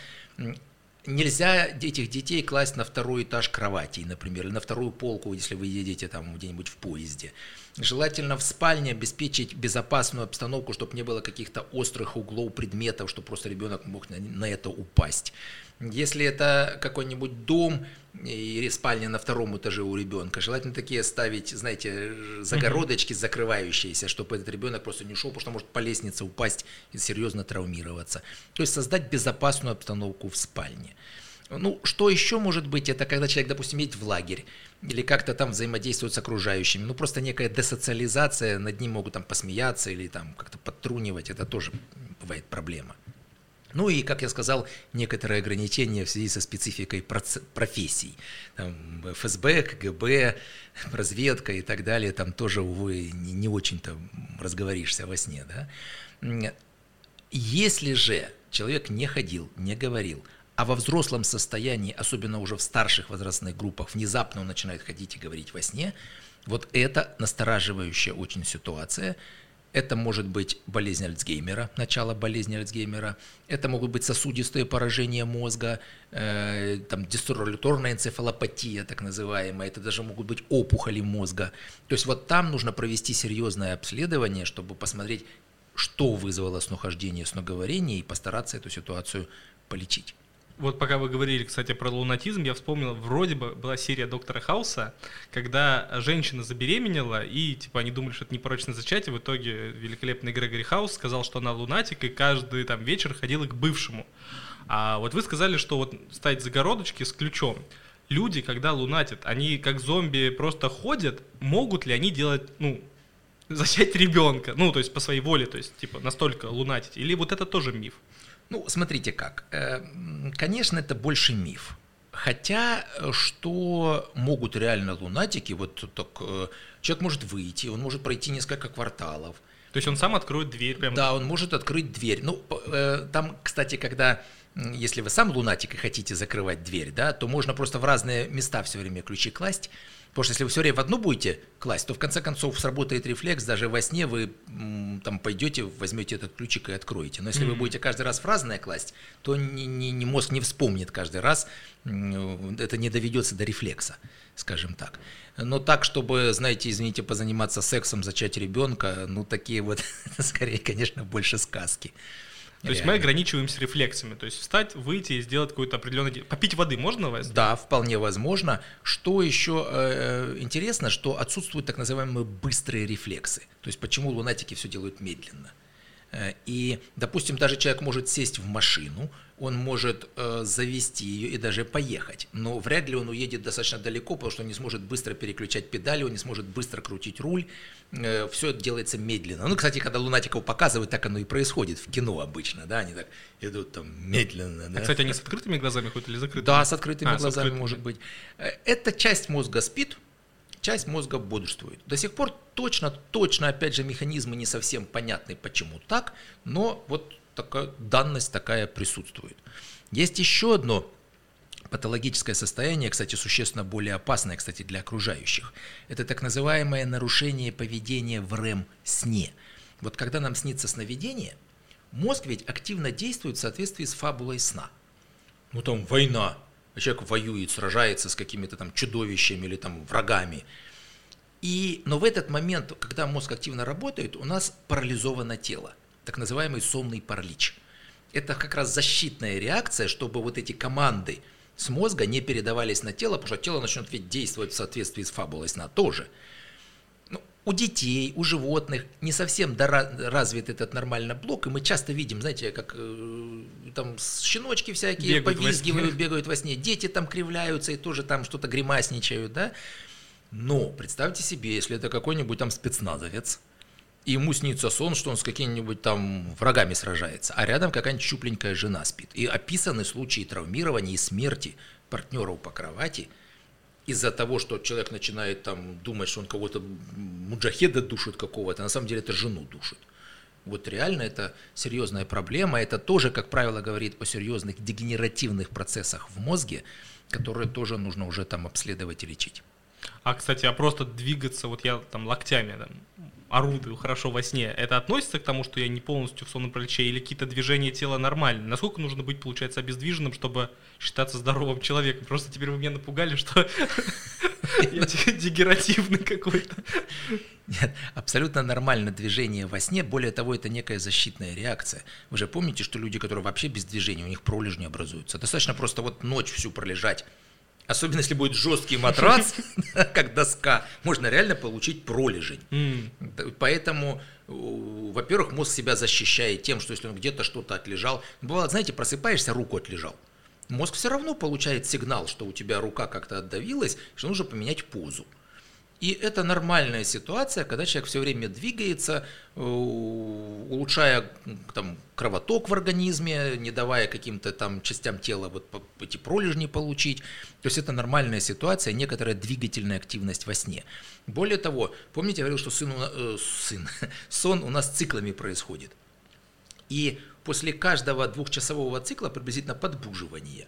Нельзя этих детей класть на второй этаж кровати, например, или на вторую полку, если вы едете там где-нибудь в поезде. Желательно в спальне обеспечить безопасную обстановку, чтобы не было каких-то острых углов предметов, чтобы просто ребенок мог на, на это упасть. Если это какой-нибудь дом или спальня на втором этаже у ребенка, желательно такие ставить, знаете, загородочки закрывающиеся, чтобы этот ребенок просто не ушел, потому что может по лестнице упасть и серьезно травмироваться. То есть создать безопасную обстановку в спальне. Ну, что еще может быть, это когда человек, допустим, едет в лагерь или как-то там взаимодействует с окружающими. Ну, просто некая десоциализация, над ним могут там посмеяться или там как-то подтрунивать, это тоже бывает проблема. Ну и, как я сказал, некоторые ограничения в связи со спецификой профессий. Там ФСБ, КГБ, разведка и так далее, там тоже, увы, не, очень-то разговоришься во сне. Да? Если же человек не ходил, не говорил, а во взрослом состоянии, особенно уже в старших возрастных группах, внезапно он начинает ходить и говорить во сне, вот это настораживающая очень ситуация – это может быть болезнь Альцгеймера, начало болезни Альцгеймера. Это могут быть сосудистые поражения мозга, э, там дистролюторная энцефалопатия, так называемая. Это даже могут быть опухоли мозга. То есть вот там нужно провести серьезное обследование, чтобы посмотреть, что вызвало снохождение, сноговорение и постараться эту ситуацию полечить. Вот пока вы говорили, кстати, про лунатизм, я вспомнил, вроде бы была серия Доктора Хауса, когда женщина забеременела, и типа они думали, что это непорочное зачатие, в итоге великолепный Грегори Хаус сказал, что она лунатик, и каждый там вечер ходила к бывшему. А вот вы сказали, что вот ставить загородочки с ключом. Люди, когда лунатят, они как зомби просто ходят, могут ли они делать, ну, зачать ребенка, ну, то есть по своей воле, то есть, типа, настолько лунатить, или вот это тоже миф? Ну, смотрите как. Э, конечно, это больше миф. Хотя, э, что могут реально лунатики, вот так, э, человек может выйти, он может пройти несколько кварталов. То есть он сам откроет дверь прямо? Да, он может открыть дверь. Ну, там, кстати, когда если вы сам лунатик и хотите закрывать дверь, да, то можно просто в разные места все время ключи класть. Потому что если вы все время в одну будете класть, то в конце концов сработает рефлекс, даже во сне вы там пойдете, возьмете этот ключик и откроете. Но если mm-hmm. вы будете каждый раз в разное класть, то ни, ни, ни мозг не вспомнит каждый раз, это не доведется до рефлекса, скажем так. Но так, чтобы, знаете, извините, позаниматься сексом, зачать ребенка, ну такие вот, скорее, конечно, больше сказки. То есть мы ограничиваемся рефлексами, то есть встать, выйти и сделать какой-то определенный... Попить воды можно у вас? Да, вполне возможно. Что еще э, интересно, что отсутствуют так называемые быстрые рефлексы. То есть почему лунатики все делают медленно. Э, и, допустим, даже человек может сесть в машину, он может э, завести ее и даже поехать, но вряд ли он уедет достаточно далеко, потому что он не сможет быстро переключать педали, он не сможет быстро крутить руль, э, все это делается медленно. Ну, кстати, когда лунатиков показывают, так оно и происходит в кино обычно, да, они так идут там медленно. А, Да? кстати, они с открытыми глазами ходят или закрытыми? Да, с открытыми А, с глазами открытыми. может быть. Э, Эта часть мозга спит, часть мозга бодрствует. До сих пор точно, точно, опять же, механизмы не совсем понятны, почему так, но вот такая данность такая присутствует. Есть еще одно патологическое состояние, кстати, существенно более опасное, кстати, для окружающих. Это так называемое нарушение поведения в РЭМ-сне. Вот когда нам снится сновидение, мозг ведь активно действует в соответствии с фабулой сна. Ну там война, человек воюет, сражается с какими-то там чудовищами или там врагами. И, но в этот момент, когда мозг активно работает, у нас парализовано тело, так называемый сонный паралич. Это как раз защитная реакция, чтобы вот эти команды с мозга не передавались на тело, потому что тело начнет ведь действовать в соответствии с фабулой сна тоже. У детей, у животных не совсем развит этот нормально блок, и мы часто видим, знаете, как э, там щеночки всякие Бегают во повизгивают, сне. бегают во сне, дети там кривляются и тоже там что-то гримасничают, да. Но представьте себе, если это какой-нибудь там спецназовец, и ему снится сон, что он с какими-нибудь там врагами сражается, а рядом какая-нибудь щупленькая жена спит. И описаны случаи травмирования и смерти партнеров по кровати из-за того, что человек начинает там думать, что он кого-то муджахеда душит какого-то, на самом деле это жену душит. Вот реально это серьезная проблема. Это тоже, как правило, говорит о серьезных дегенеративных процессах в мозге, которые тоже нужно уже там обследовать и лечить. А, кстати, а просто двигаться, вот я там локтями там, орудую хорошо во сне, это относится к тому, что я не полностью в сонном параличе, или какие-то движения тела нормальные? Насколько нужно быть, получается, обездвиженным, чтобы считаться здоровым человеком? Просто теперь вы меня напугали, что я дегенеративный какой-то. Нет, абсолютно нормально движение во сне. Более того, это некая защитная реакция. Вы же помните, что люди, которые вообще без движения, у них пролежни образуются. Достаточно просто вот ночь всю пролежать. Особенно если будет жесткий матрас, как доска, можно реально получить пролежень. Поэтому, во-первых, мозг себя защищает тем, что если он где-то что-то отлежал, бывало, знаете, просыпаешься, руку отлежал. Мозг все равно получает сигнал, что у тебя рука как-то отдавилась, что нужно поменять позу. И это нормальная ситуация, когда человек все время двигается, э, улучшая там, кровоток в организме, не давая каким-то там частям тела вот эти пролежни получить. То есть это нормальная ситуация, некоторая двигательная активность во сне. Более того, помните, я говорил, что сын, э, сын, сон у нас циклами происходит. И после каждого двухчасового цикла приблизительно подбуживание.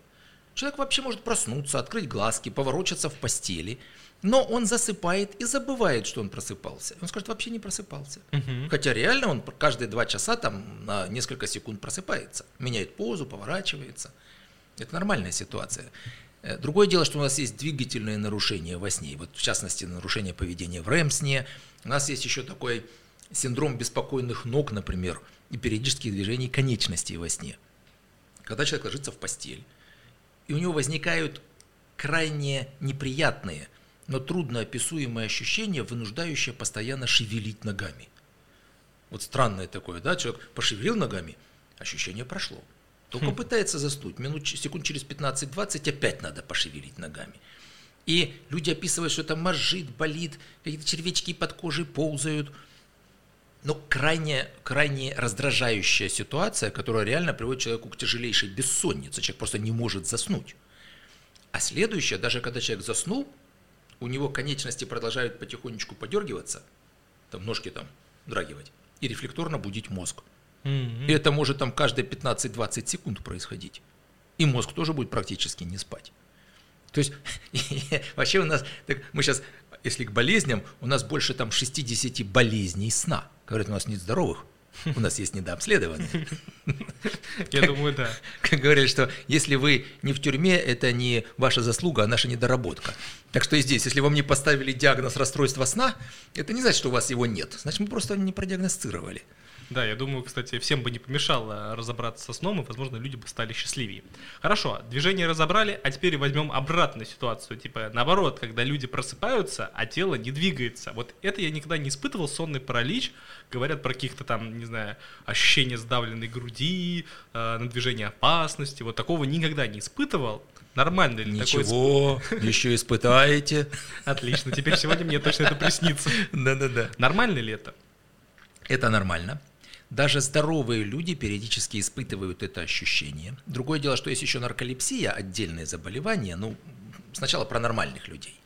Человек вообще может проснуться, открыть глазки, поворочаться в постели, но он засыпает и забывает, что он просыпался. Он скажет, вообще не просыпался. мгм. Хотя реально он каждые два часа там на несколько секунд просыпается, меняет позу, поворачивается. Это нормальная ситуация. Э, Другое дело, что у нас есть двигательные нарушения во сне, вот в частности нарушение поведения в РЭМ-сне. У нас есть еще такой синдром беспокойных ног, например, и периодических движений конечностей во сне. Когда человек ложится в постель, и у него возникают крайне неприятные, но трудно описуемые ощущения, вынуждающие постоянно шевелить ногами. Вот странное такое, да, человек пошевелил ногами, ощущение прошло. Только пытается заснуть, минут, секунд через 15-20 опять надо пошевелить ногами. И люди описывают, что это мозжит, болит, какие-то червячки под кожей ползают. Но крайне, крайне раздражающая ситуация, которая реально приводит человеку к тяжелейшей бессоннице. Человек просто не может заснуть. А следующее, даже когда человек заснул, у него конечности продолжают потихонечку подергиваться, там ножки там драгивать, и рефлекторно будить мозг. Мгм. И это может там каждые 15-20 секунд происходить. И мозг тоже будет практически не спать. То есть вообще у нас, так, мы сейчас, если к болезням, у нас больше там 60 болезней сна. Говорят, у нас нет здоровых, у нас есть недообследованные. Я думаю, да. Как говорили, что если вы не в тюрьме, это не ваша заслуга, а наша недоработка. Так что и здесь, если вам не поставили диагноз расстройства сна, это не значит, что у вас его нет. Значит, мы просто не продиагностировали. Да, я думаю, кстати, всем бы не помешало разобраться со сном, и, возможно, люди бы стали счастливее. Хорошо, движение разобрали, а теперь возьмем обратную ситуацию. Типа, наоборот, когда люди просыпаются, а тело не двигается. Вот это я никогда не испытывал, сонный паралич. Говорят про каких-то там, не знаю, ощущения сдавленной груди, э, надвижения опасности. Вот такого никогда не испытывал. Нормально ли такое? Ничего, еще испытаете. Отлично, теперь сегодня мне точно это приснится. Да-да-да. Нормально ли это? Это нормально. Даже здоровые люди периодически испытывают это ощущение. Другое дело, что есть еще нарколепсия, отдельное заболевание, ну, сначала про нормальных людей.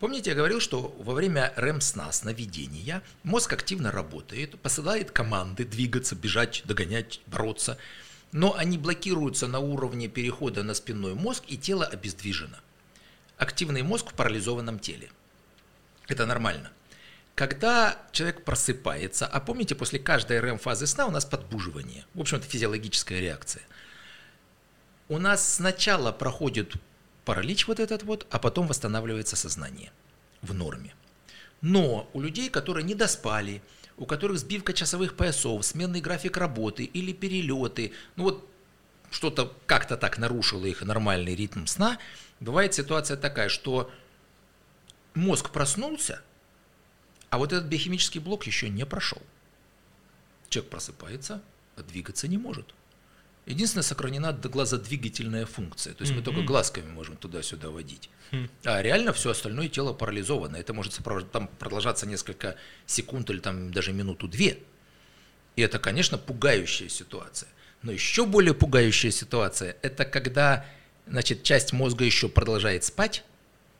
Помните, я говорил, что во время REM-сна, сновидения, мозг активно работает, посылает команды двигаться, бежать, догонять, бороться, но они блокируются на уровне перехода на спинной мозг, и тело обездвижено. Активный мозг в парализованном теле. Это нормально. Когда человек просыпается, а помните, после каждой РЭМ-фазы сна у нас подбуживание. В общем, это физиологическая реакция. У нас сначала проходит паралич вот этот вот, а потом восстанавливается сознание в норме. Но у людей, которые не доспали, у которых сбивка часовых поясов, сменный график работы или перелеты, ну вот что-то как-то так нарушило их нормальный ритм сна, бывает ситуация такая, что мозг проснулся – а вот этот биохимический блок еще не прошел. Человек просыпается, а двигаться не может. Единственное, сохранена глазодвигательная функция. То есть mm-hmm. мы только глазками можем туда-сюда водить. Mm-hmm. А реально все остальное тело парализовано. Это может там продолжаться несколько секунд или там даже минуту-две. И это, конечно, пугающая ситуация. Но еще более пугающая ситуация – это когда значит, часть мозга еще продолжает спать,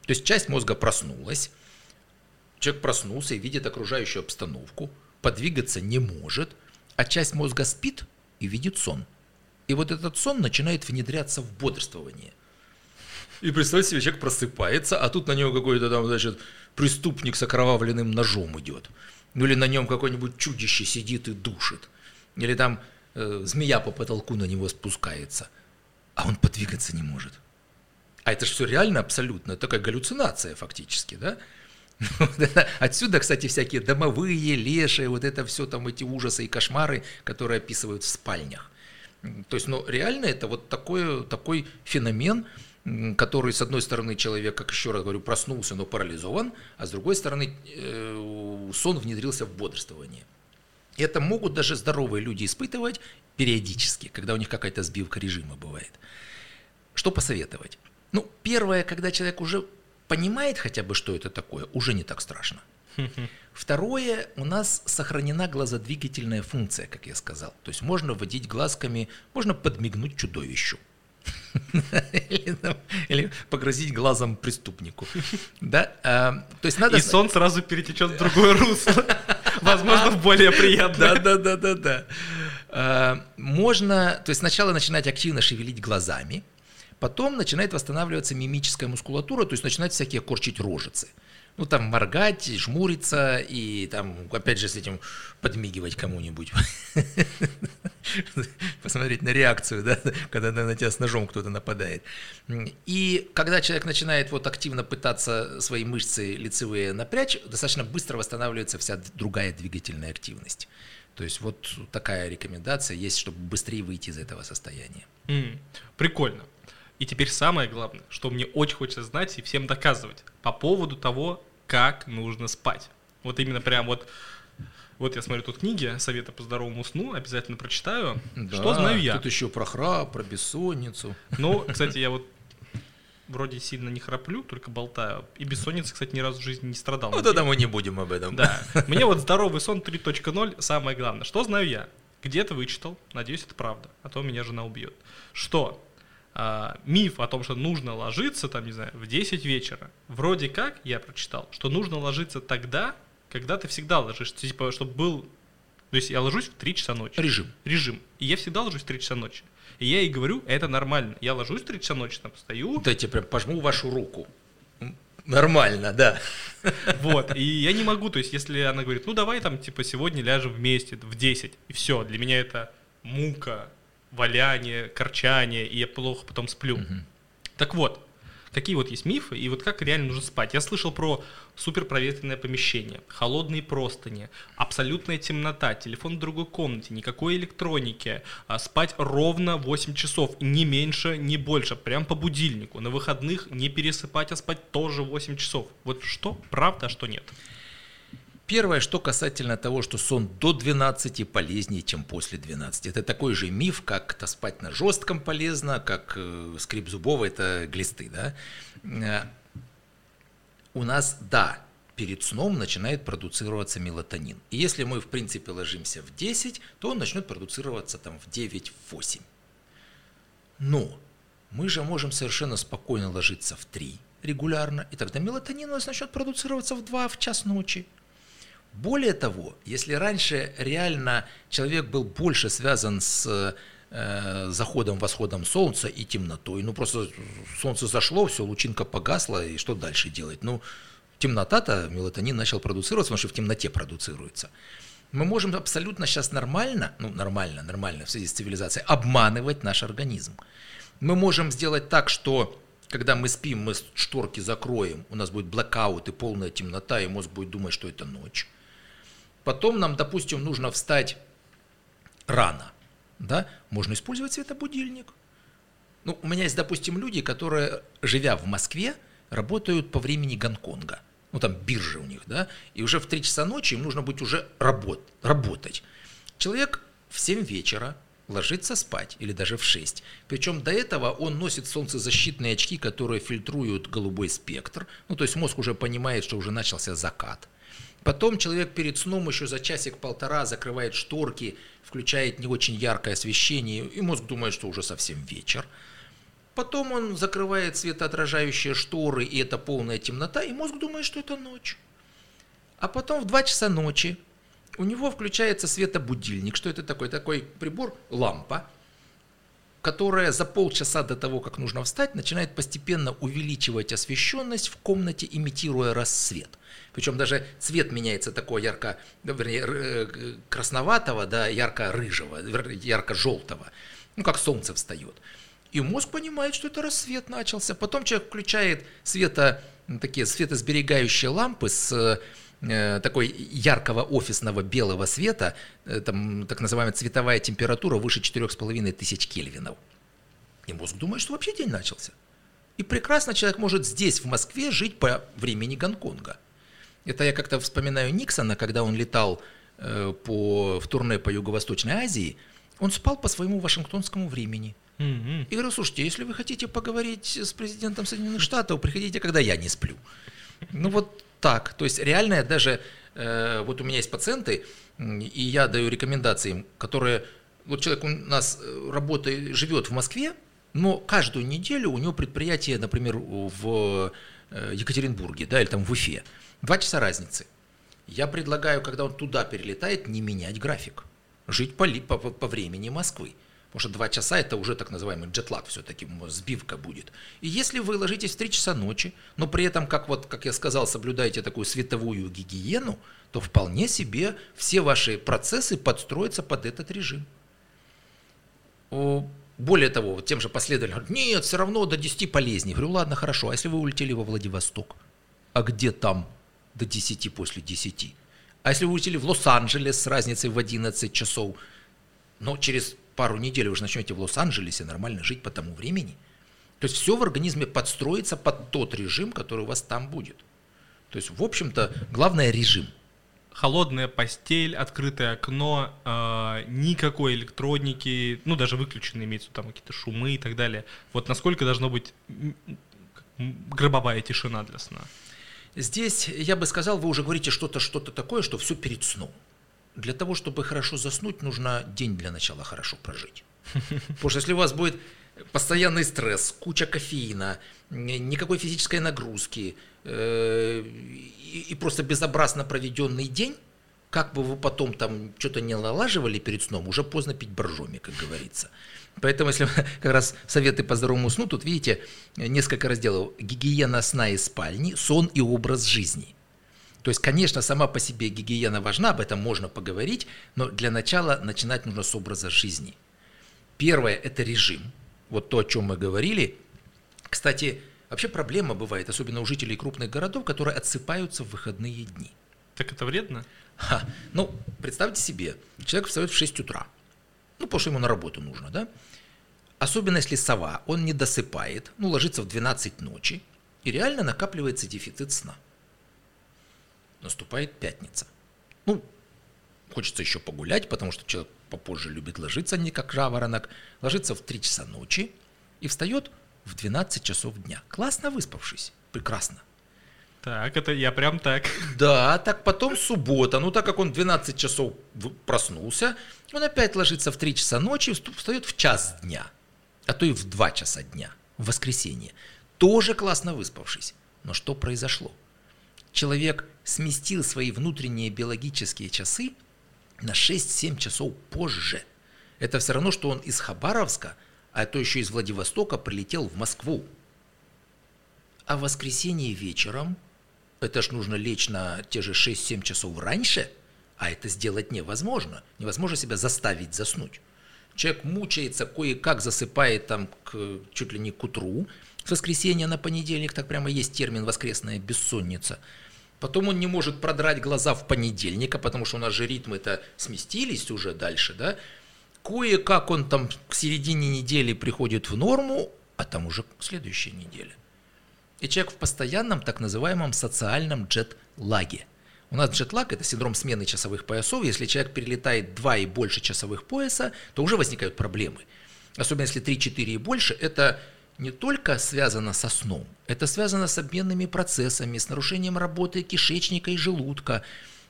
то есть часть мозга проснулась, Человек проснулся и видит окружающую обстановку, подвигаться не может, а часть мозга спит и видит сон. И вот этот сон начинает внедряться в бодрствование. И представьте себе, человек просыпается, а тут на него какой-то там, значит, преступник с окровавленным ножом идет. Ну или на нем какое-нибудь чудище сидит и душит. Или там э, змея по потолку на него спускается. А он подвигаться не может. А это же все реально абсолютно, такая галлюцинация фактически, да? Отсюда, кстати, всякие домовые, лешие, вот это все там эти ужасы и кошмары, которые описывают в спальнях. То есть, ну, реально это вот такой, такой феномен, который, с одной стороны, человек, как еще раз говорю, проснулся, но парализован, а с другой стороны, э, сон внедрился в бодрствование. Это могут даже здоровые люди испытывать периодически, когда у них какая-то сбивка режима бывает. Что посоветовать? Ну, первое, когда человек уже понимает хотя бы, что это такое, уже не так страшно. Второе, у нас сохранена глазодвигательная функция, как я сказал. То есть можно водить глазками, можно подмигнуть чудовищу. Или, там, или погрозить глазом преступнику. Да? А, то есть надо... И сон сразу перетечет в другое русло. Возможно, в более приятное. Да, да, да, да, да. Можно, то есть сначала начинать активно шевелить глазами, Потом начинает восстанавливаться мимическая мускулатура, то есть начинают всякие корчить рожицы. Ну, там моргать, жмуриться и там, опять же, с этим подмигивать кому-нибудь. Посмотреть на реакцию, да, когда на тебя с ножом кто-то нападает. И когда человек начинает вот активно пытаться свои мышцы лицевые напрячь, достаточно быстро восстанавливается вся другая двигательная активность. То есть вот такая рекомендация есть, чтобы быстрее выйти из этого состояния. Прикольно. И теперь самое главное, что мне очень хочется знать и всем доказывать по поводу того, как нужно спать. Вот именно прям вот вот я смотрю тут книги «Советы по здоровому сну», обязательно прочитаю. Да, что знаю я? Тут еще про храп, про бессонницу. Ну, кстати, я вот вроде сильно не храплю, только болтаю. И бессонница, кстати, ни разу в жизни не страдал. Ну, тогда мы не будем об этом. Да. Мне вот здоровый сон 3.0 самое главное. Что знаю я? Где-то вычитал, надеюсь, это правда, а то меня жена убьет. Что а, миф о том, что нужно ложиться, там, не знаю, в 10 вечера. Вроде как я прочитал, что нужно ложиться тогда, когда ты всегда ложишься. Типа, чтобы был... То есть я ложусь в 3 часа ночи. Режим. Режим. И я всегда ложусь в 3 часа ночи. И я ей говорю, это нормально. Я ложусь в 3 часа ночи, там стою. Дайте прям пожму вашу руку. Нормально, да. Вот, и я не могу, то есть если она говорит, ну давай там, типа, сегодня ляжем вместе в 10, и все, для меня это мука, валяние, корчание, и я плохо потом сплю. Угу. Так вот, Какие вот есть мифы и вот как реально нужно спать? Я слышал про суперпроветренное помещение, холодные простыни, абсолютная темнота, телефон в другой комнате, никакой электроники, а спать ровно 8 часов, не меньше, не больше, прям по будильнику. На выходных не пересыпать, а спать тоже 8 часов. Вот что правда, а что нет? Первое, что касательно того, что сон до 12 полезнее, чем после 12. Это такой же миф, как -то спать на жестком полезно, как э, скрип зубов – это глисты. Да? Э, у нас, да, перед сном начинает продуцироваться мелатонин. И если мы, в принципе, ложимся в 10, то он начнет продуцироваться там в 9-8. Но мы же можем совершенно спокойно ложиться в 3 регулярно, и тогда мелатонин у нас начнет продуцироваться в 2 в час ночи. Более того, если раньше реально человек был больше связан с э, заходом, восходом солнца и темнотой, ну просто солнце зашло, все, лучинка погасла, и что дальше делать? Ну, темнота-то, мелатонин начал продуцироваться, потому что в темноте продуцируется. Мы можем абсолютно сейчас нормально, ну нормально, нормально в связи с цивилизацией, обманывать наш организм. Мы можем сделать так, что когда мы спим, мы шторки закроем, у нас будет блокаут и полная темнота, и мозг будет думать, что это ночь. Потом нам, допустим, нужно встать рано. Да? Можно использовать светобудильник. Ну, у меня есть, допустим, люди, которые, живя в Москве, работают по времени Гонконга. Ну, там биржа у них, да, и уже в 3 часа ночи им нужно быть уже работ, работать. Человек в 7 вечера ложится спать, или даже в 6. Причем до этого он носит солнцезащитные очки, которые фильтруют голубой спектр. Ну, то есть мозг уже понимает, что уже начался закат. Потом человек перед сном еще за часик-полтора закрывает шторки, включает не очень яркое освещение, и мозг думает, что уже совсем вечер. Потом он закрывает светоотражающие шторы, и это полная темнота, и мозг думает, что это ночь. А потом в 2 часа ночи у него включается светобудильник. Что это такое? Такой прибор, лампа, которая за полчаса до того, как нужно встать, начинает постепенно увеличивать освещенность в комнате, имитируя рассвет. Причем даже цвет меняется такой ярко, вернее, э, красноватого, да, ярко-рыжего, ярко-желтого, ну, как солнце встает. И мозг понимает, что это рассвет начался. Потом человек включает света, такие светосберегающие лампы с э, такой яркого офисного белого света, э, там так называемая цветовая температура выше 4,5 тысяч кельвинов. И мозг думает, что вообще день начался. И прекрасно человек может здесь, в Москве, жить по времени Гонконга. Это я как-то вспоминаю Никсона, когда он летал э, по, в турне по Юго-Восточной Азии, он спал по своему вашингтонскому времени. Mm-hmm. И говорю, слушайте, если вы хотите поговорить с президентом Соединенных Штатов, приходите, когда я не сплю. Ну вот так. То есть реально даже, э, вот у меня есть пациенты, и я даю рекомендации им, которые, вот человек у нас э, работает, живет в Москве, но каждую неделю у него предприятие, например, в э, Екатеринбурге, да, или там в Уфе. Два часа разницы. Я предлагаю, когда он туда перелетает, не менять график. Жить по, по, по времени Москвы. Потому что два часа это уже так называемый джетлаг, все-таки сбивка будет. И если вы ложитесь в 3 часа ночи, но при этом, как, вот, как я сказал, соблюдаете такую световую гигиену, то вполне себе все ваши процессы подстроятся под этот режим. Более того, тем же последователям говорят, нет, все равно до 10 полезнее. Я говорю, ладно, хорошо, а если вы улетели во Владивосток, а где там до 10 после 10. А если вы улетели в Лос-Анджелес с разницей в 11 часов, но через пару недель вы же начнете в Лос-Анджелесе нормально жить по тому времени. То есть все в организме подстроится под тот режим, который у вас там будет. То есть, в общем-то, главное режим. Холодная постель, открытое окно, э, никакой электроники, ну даже выключены имеются там какие-то шумы и так далее. Вот насколько должно быть гробовая тишина для сна? Здесь, я бы сказал, вы уже говорите что-то, что-то такое, что все перед сном. Для того, чтобы хорошо заснуть, нужно день для начала хорошо прожить. Потому что если у вас будет постоянный стресс, куча кофеина, никакой физической нагрузки э, и просто безобразно проведенный день, как бы вы потом там что-то не налаживали перед сном, уже поздно пить боржоми, как говорится. Поэтому, если как раз советы по здоровому сну, тут видите несколько разделов. Гигиена сна и спальни, сон и образ жизни. То есть, конечно, сама по себе гигиена важна, об этом можно поговорить, но для начала начинать нужно с образа жизни. Первое – это режим. Вот то, о чем мы говорили. Кстати, Вообще проблема бывает, особенно у жителей крупных городов, которые отсыпаются в выходные дни. Так это вредно? Ха, ну, представьте себе, человек встает в 6 утра, ну, потому что ему на работу нужно, да? Особенно если сова, он не досыпает, ну, ложится в 12 ночи, и реально накапливается дефицит сна. Наступает пятница. Ну, хочется еще погулять, потому что человек попозже любит ложиться, не как жаворонок, ложится в 3 часа ночи и встает в 12 часов дня. Классно выспавшись, прекрасно. Так, это я прям так. Да, так потом суббота. Ну, так как он 12 часов проснулся, он опять ложится в 3 часа ночи встает в час дня, а то и в 2 часа дня, в воскресенье. Тоже классно выспавшись. Но что произошло? Человек сместил свои внутренние биологические часы на 6-7 часов позже. Это все равно, что он из Хабаровска, а то еще из Владивостока прилетел в Москву. А в воскресенье вечером – это ж нужно лечь на те же 6-7 часов раньше, а это сделать невозможно. Невозможно себя заставить заснуть. Человек мучается, кое-как засыпает там к, чуть ли не к утру, с воскресенья на понедельник, так прямо есть термин «воскресная бессонница». Потом он не может продрать глаза в понедельник, а потому что у нас же ритмы-то сместились уже дальше, да? Кое-как он там к середине недели приходит в норму, а там уже следующая неделя. И человек в постоянном так называемом социальном джет-лаге. У нас джетлаг – это синдром смены часовых поясов. Если человек перелетает два и больше часовых пояса, то уже возникают проблемы. Особенно если 3-4 и больше, это не только связано со сном, это связано с обменными процессами, с нарушением работы кишечника и желудка.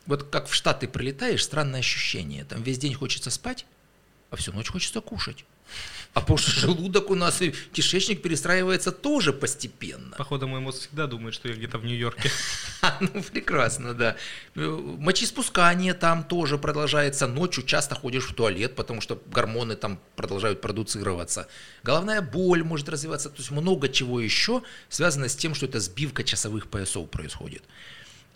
Вот как в Штаты прилетаешь, странное ощущение. Там весь день хочется спать, а всю ночь хочется кушать. А потому что желудок у нас и кишечник перестраивается тоже постепенно. Походу, мой мозг всегда думает, что я где-то в Нью-Йорке. Ну, прекрасно, да. Мочеиспускание там тоже продолжается. Ночью часто ходишь в туалет, потому что гормоны там продолжают продуцироваться. Головная боль может развиваться. То есть много чего еще связано с тем, что это сбивка часовых поясов происходит.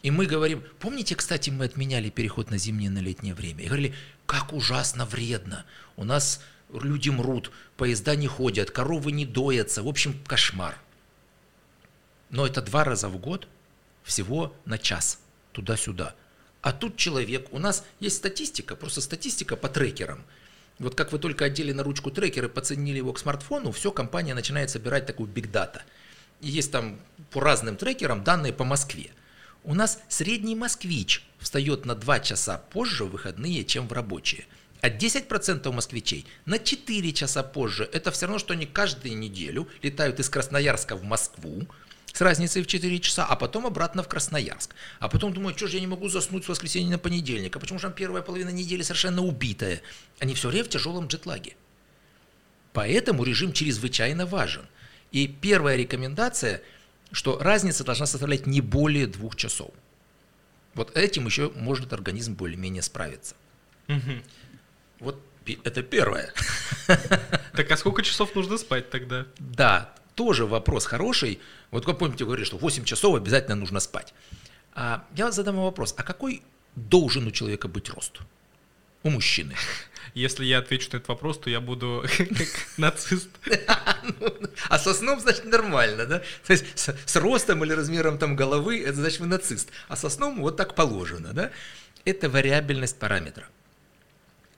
И мы говорим, помните, кстати, мы отменяли переход на зимнее на летнее время. И говорили, как ужасно вредно. У нас люди мрут, поезда не ходят, коровы не доятся, в общем, кошмар. Но это два раза в год, всего на час, туда-сюда. А тут человек, у нас есть статистика, просто статистика по трекерам. Вот как вы только одели на ручку трекер и подсоединили его к смартфону, все, компания начинает собирать такую биг дата. И есть там по разным трекерам данные по Москве. У нас средний москвич встает на 2 часа позже в выходные, чем в рабочие – а 10% москвичей на 4 часа позже. Это все равно, что они каждую неделю летают из Красноярска в Москву, с разницей в 4 часа, а потом обратно в Красноярск. А потом думают, что же я не могу заснуть с воскресенья на понедельник, а почему же там первая половина недели совершенно убитая? Они все время в тяжелом джетлаге. Поэтому режим чрезвычайно важен. И первая рекомендация, что разница должна составлять не более двух часов. Вот этим еще может организм более-менее справиться. Угу. Вот это первое. Так а сколько часов нужно спать тогда? Да, тоже вопрос хороший. Вот как помните, говорили, что 8 часов обязательно нужно спать. А я задам вопрос, а какой должен у человека быть рост? У мужчины. Если я отвечу на этот вопрос, то я буду как нацист. А со сном, значит, нормально, да? То есть с, с ростом или размером там головы, это значит, вы нацист. А со сном вот так положено, да? Это вариабельность параметра.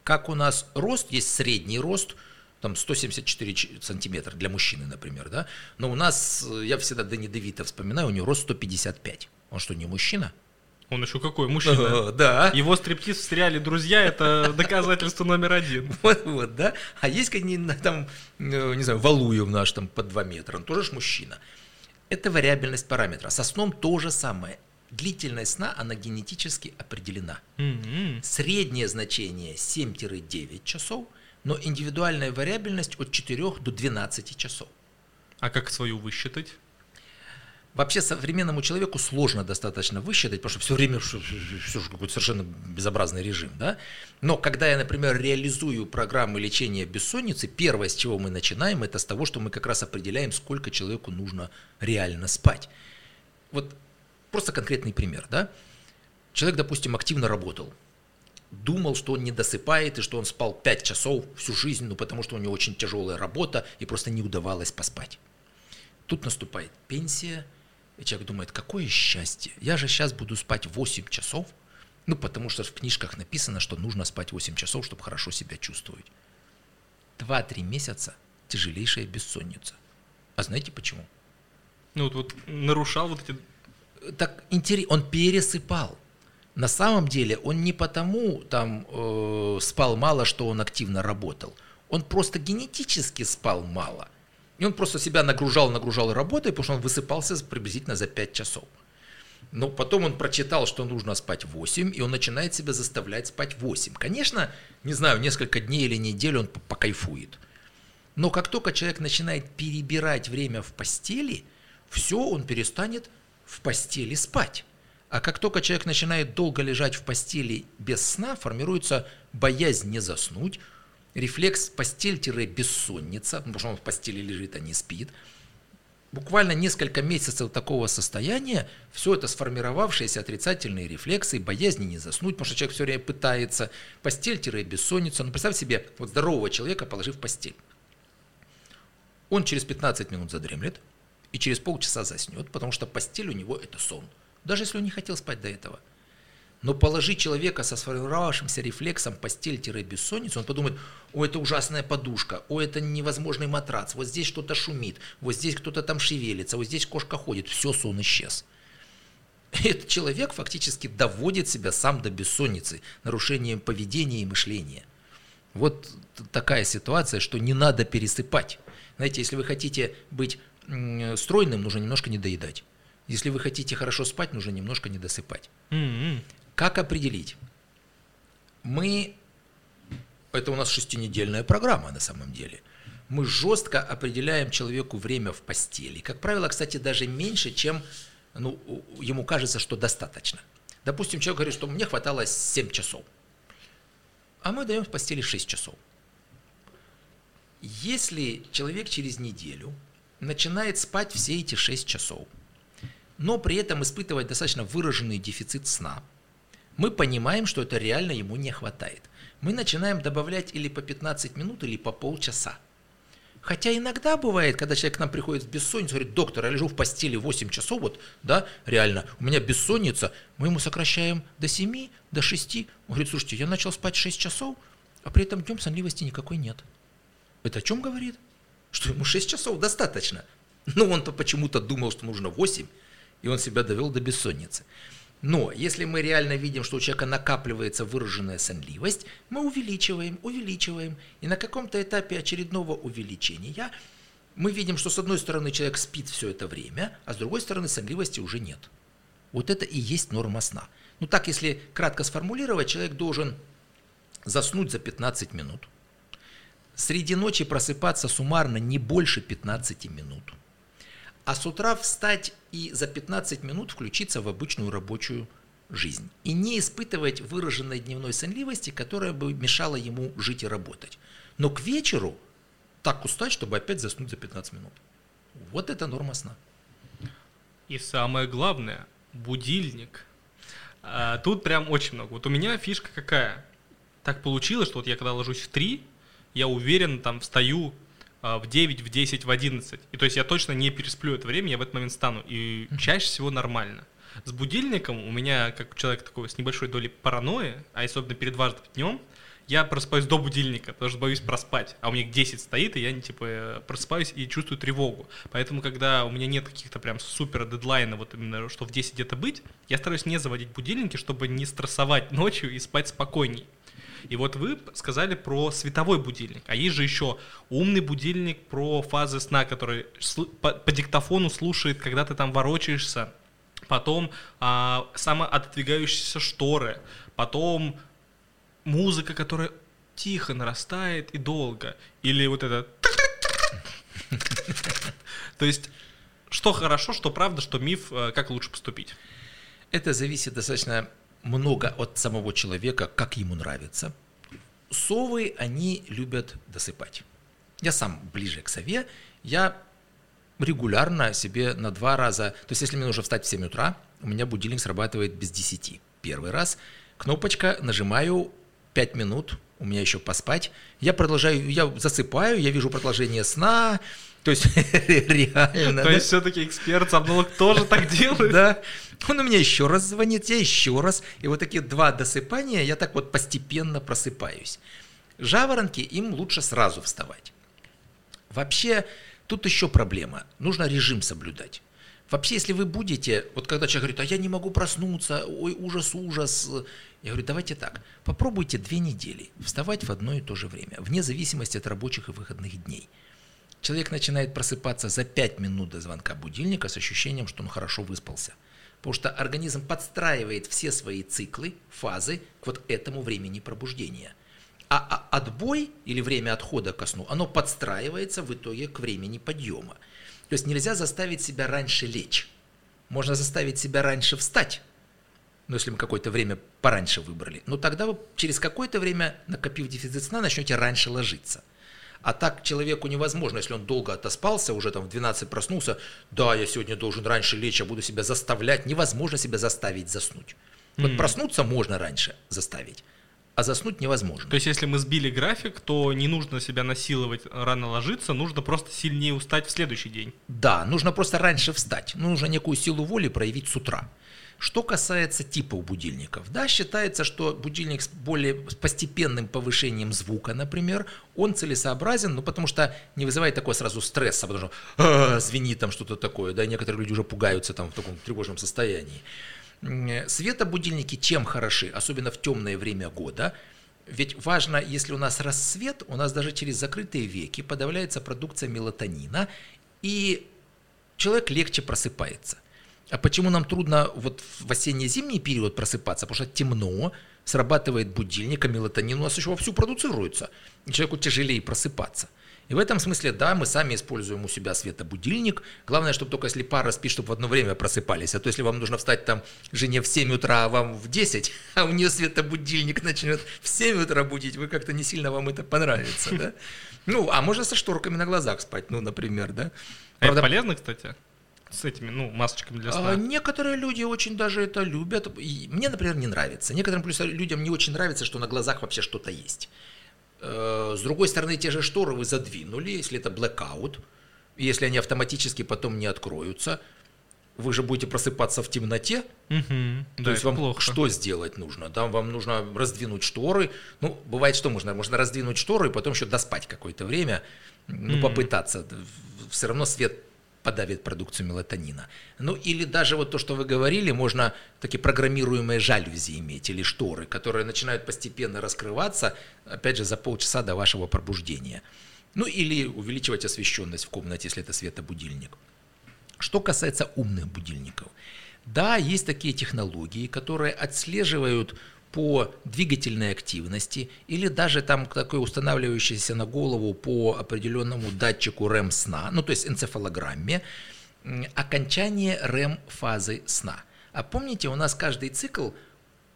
Как у нас рост, есть средний рост, там 174 сантиметра для мужчины, например, да, но у нас, я всегда Дани Девита вспоминаю, у него рост 155. Он что, не мужчина? Он еще какой мужчина? Да. Его стриптиз в сериале «Друзья» — это доказательство номер один. Вот, вот, да. А есть какие-нибудь там, э, не знаю, Валуев наш там по 2 метра, он тоже ж мужчина. Это вариабельность параметра. Со сном то же самое длительность сна, она генетически определена. Mm-hmm. Среднее значение 7-9 часов, но индивидуальная вариабельность от 4 до 12 часов. А как свою высчитать? Вообще современному человеку сложно достаточно высчитать, потому что все время все, все же какой-то совершенно безобразный режим. Да? Но когда я, например, реализую программы лечения бессонницы, первое, с чего мы начинаем, это с того, что мы как раз определяем, сколько человеку нужно реально спать. Вот Просто конкретный пример, да? Человек, допустим, активно работал, думал, что он не досыпает и что он спал 5 часов всю жизнь, ну потому что у него очень тяжелая работа и просто не удавалось поспать. Тут наступает пенсия, и человек думает, какое счастье, я же сейчас буду спать 8 часов, ну, потому что в книжках написано, что нужно спать 8 часов, чтобы хорошо себя чувствовать. 2-3 месяца тяжелейшая бессонница. А знаете почему? Ну, вот, вот нарушал вот эти... Так интересно, он пересыпал. На самом деле он не потому там э, спал мало, что он активно работал. Он просто генетически спал мало. И он просто себя нагружал, нагружал работой, потому что он высыпался приблизительно за 5 часов. Но потом он прочитал, что нужно спать 8, и он начинает себя заставлять спать 8. Конечно, не знаю, несколько дней или неделю он покайфует. Но как только человек начинает перебирать время в постели, все, он перестанет в постели спать. А как только человек начинает долго лежать в постели без сна, формируется боязнь не заснуть, рефлекс постель-бессонница, потому что он в постели лежит, а не спит. Буквально несколько месяцев такого состояния, все это сформировавшиеся отрицательные рефлексы, боязни не заснуть, потому что человек все время пытается, постель-бессонница. Ну, представь себе вот здорового человека, положив постель. Он через 15 минут задремлет и через полчаса заснет, потому что постель у него это сон, даже если он не хотел спать до этого – но положи человека со сформировавшимся рефлексом постель-бессонницу, он подумает, о, это ужасная подушка, о, это невозможный матрац, вот здесь что-то шумит, вот здесь кто-то там шевелится, вот здесь кошка ходит, все, сон исчез. Этот человек фактически доводит себя сам до бессонницы, нарушением поведения и мышления. Вот такая ситуация, что не надо пересыпать. Знаете, если вы хотите быть стройным, нужно немножко не доедать. Если вы хотите хорошо спать, нужно немножко не досыпать. Mm-hmm. Как определить? Мы, это у нас шестинедельная программа на самом деле, мы жестко определяем человеку время в постели. Как правило, кстати, даже меньше, чем ну, ему кажется, что достаточно. Допустим, человек говорит, что мне хватало 7 часов, а мы даем в постели 6 часов. Если человек через неделю начинает спать все эти 6 часов, но при этом испытывать достаточно выраженный дефицит сна – мы понимаем, что это реально ему не хватает. Мы начинаем добавлять или по 15 минут, или по полчаса. Хотя иногда бывает, когда человек к нам приходит с бессонницей, говорит, доктор, я лежу в постели 8 часов, вот, да, реально, у меня бессонница, мы ему сокращаем до 7, до 6. Он говорит, слушайте, я начал спать 6 часов, а при этом днем сонливости никакой нет. Это о чем говорит? Что ему 6 часов достаточно. Но он-то почему-то думал, что нужно 8, и он себя довел до бессонницы. Но если мы реально видим, что у человека накапливается выраженная сонливость, мы увеличиваем, увеличиваем. И на каком-то этапе очередного увеличения мы видим, что с одной стороны человек спит все это время, а с другой стороны сонливости уже нет. Вот это и есть норма сна. Ну так, если кратко сформулировать, человек должен заснуть за 15 минут, среди ночи просыпаться суммарно не больше 15 минут – а с утра встать и за 15 минут включиться в обычную рабочую жизнь. И не испытывать выраженной дневной сонливости, которая бы мешала ему жить и работать. Но к вечеру так устать, чтобы опять заснуть за 15 минут. Вот это норма сна. И самое главное, будильник. А, тут прям очень много. Вот у меня фишка какая? Так получилось, что вот я когда ложусь в 3, я уверен, там встаю а, в 9, в 10, в 11. И то есть я точно не пересплю это время, я в этот момент стану. И чаще всего нормально. С будильником у меня, как человек такой с небольшой долей паранойи, а особенно перед важным днем, я просыпаюсь до будильника, потому что боюсь проспать. А у меня 10 стоит, и я типа просыпаюсь и чувствую тревогу. Поэтому, когда у меня нет каких-то прям супер дедлайна, вот именно что в 10 где-то быть, я стараюсь не заводить будильники, чтобы не стрессовать ночью и спать спокойней. И вот вы сказали про световой будильник, а есть же еще умный будильник про фазы сна, который по, диктофону слушает, когда ты там ворочаешься, потом а, самоотодвигающиеся шторы, потом музыка, которая тихо нарастает и долго, или вот это... То есть, что хорошо, что правда, что миф, э, как лучше поступить? Это зависит достаточно много от самого человека, как ему нравится. Совы, они любят досыпать. Я сам ближе к сове, я регулярно себе на два раза, то есть если мне нужно встать в 7 утра, у меня будильник срабатывает без 10. Первый раз, кнопочка, нажимаю 5 минут, у меня еще поспать, я продолжаю, я засыпаю, я вижу продолжение сна, то есть реально. То есть все-таки эксперт сомнолог тоже так делает? Да. Он у меня еще раз звонит, я еще раз. И вот такие два досыпания, я так вот постепенно просыпаюсь. Жаворонки, им лучше сразу вставать. Вообще, тут еще проблема. Нужно режим соблюдать. Вообще, если вы будете, вот когда человек говорит, а я не могу проснуться, ой, ужас, ужас, я говорю, давайте так, попробуйте две недели вставать в одно и то же время, вне зависимости от рабочих и выходных дней. Человек начинает просыпаться за 5 минут до звонка будильника с ощущением, что он хорошо выспался. Потому что организм подстраивает все свои циклы, фазы к вот этому времени пробуждения. А отбой или время отхода ко сну, оно подстраивается в итоге к времени подъема. То есть нельзя заставить себя раньше лечь. Можно заставить себя раньше встать. Ну, если мы какое-то время пораньше выбрали. Но тогда вы через какое-то время, накопив дефицит сна, начнете раньше ложиться. А так человеку невозможно, если он долго отоспался, уже там в 12 проснулся, да, я сегодня должен раньше лечь, я буду себя заставлять. Невозможно себя заставить заснуть. Вот mm. проснуться можно раньше заставить, а заснуть невозможно. То есть, если мы сбили график, то не нужно себя насиловать рано ложиться, нужно просто сильнее устать в следующий день. Да, нужно просто раньше встать. Нужно некую силу воли проявить с утра. Что касается типов будильников, да, считается, что будильник с более постепенным повышением звука, например, он целесообразен, ну, потому что не вызывает такой сразу стресса, потому что а, звенит там что-то такое, да, некоторые люди уже пугаются там в таком тревожном состоянии. Светобудильники чем хороши, особенно в темное время года, ведь важно, если у нас рассвет, у нас даже через закрытые веки подавляется продукция мелатонина, и человек легче просыпается. А почему нам трудно вот в осенне-зимний период просыпаться? Потому что темно, срабатывает будильник, а мелатонин у нас еще вовсю продуцируется. И человеку тяжелее просыпаться. И в этом смысле, да, мы сами используем у себя светобудильник. Главное, чтобы только если пара спит, чтобы в одно время просыпались. А то если вам нужно встать там жене в 7 утра, а вам в 10, а у нее светобудильник начнет в 7 утра будить, вы как-то не сильно вам это понравится, да? Ну, а можно со шторками на глазах спать, ну, например, да? Правда, это полезно, кстати? С этими, ну, масочками для сна? А, некоторые люди очень даже это любят. И мне, например, не нравится. Некоторым плюс людям не очень нравится, что на глазах вообще что-то есть. Э, с другой стороны, те же шторы вы задвинули, если это blackout, если они автоматически потом не откроются, вы же будете просыпаться в темноте. Угу, То да, есть вам плохо. что сделать нужно? Да, вам нужно раздвинуть шторы. Ну, бывает, что можно? Можно раздвинуть шторы и потом еще доспать какое-то время. Ну, mm. попытаться. Все равно свет подавит продукцию мелатонина. Ну или даже вот то, что вы говорили, можно такие программируемые жалюзи иметь или шторы, которые начинают постепенно раскрываться, опять же, за полчаса до вашего пробуждения. Ну или увеличивать освещенность в комнате, если это светобудильник. Что касается умных будильников. Да, есть такие технологии, которые отслеживают по двигательной активности или даже там такой устанавливающийся на голову по определенному датчику REM сна, ну то есть энцефалограмме, окончание REM фазы сна. А помните, у нас каждый цикл,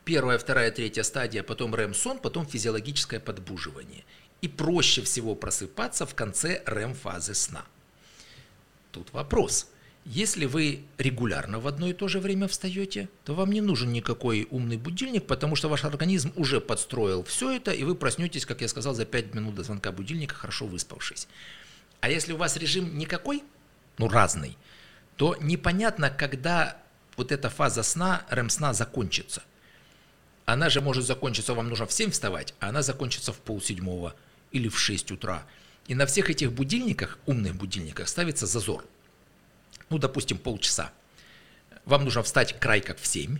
первая, вторая, третья стадия, потом REM сон, потом физиологическое подбуживание. И проще всего просыпаться в конце REM фазы сна. Тут вопрос – если вы регулярно в одно и то же время встаете, то вам не нужен никакой умный будильник, потому что ваш организм уже подстроил все это, и вы проснетесь, как я сказал, за 5 минут до звонка будильника, хорошо выспавшись. А если у вас режим никакой, ну разный, то непонятно, когда вот эта фаза сна, REM-сна закончится. Она же может закончиться, вам нужно в 7 вставать, а она закончится в полседьмого или в 6 утра. И на всех этих будильниках, умных будильниках, ставится зазор – ну, допустим, полчаса. Вам нужно встать край как в 7,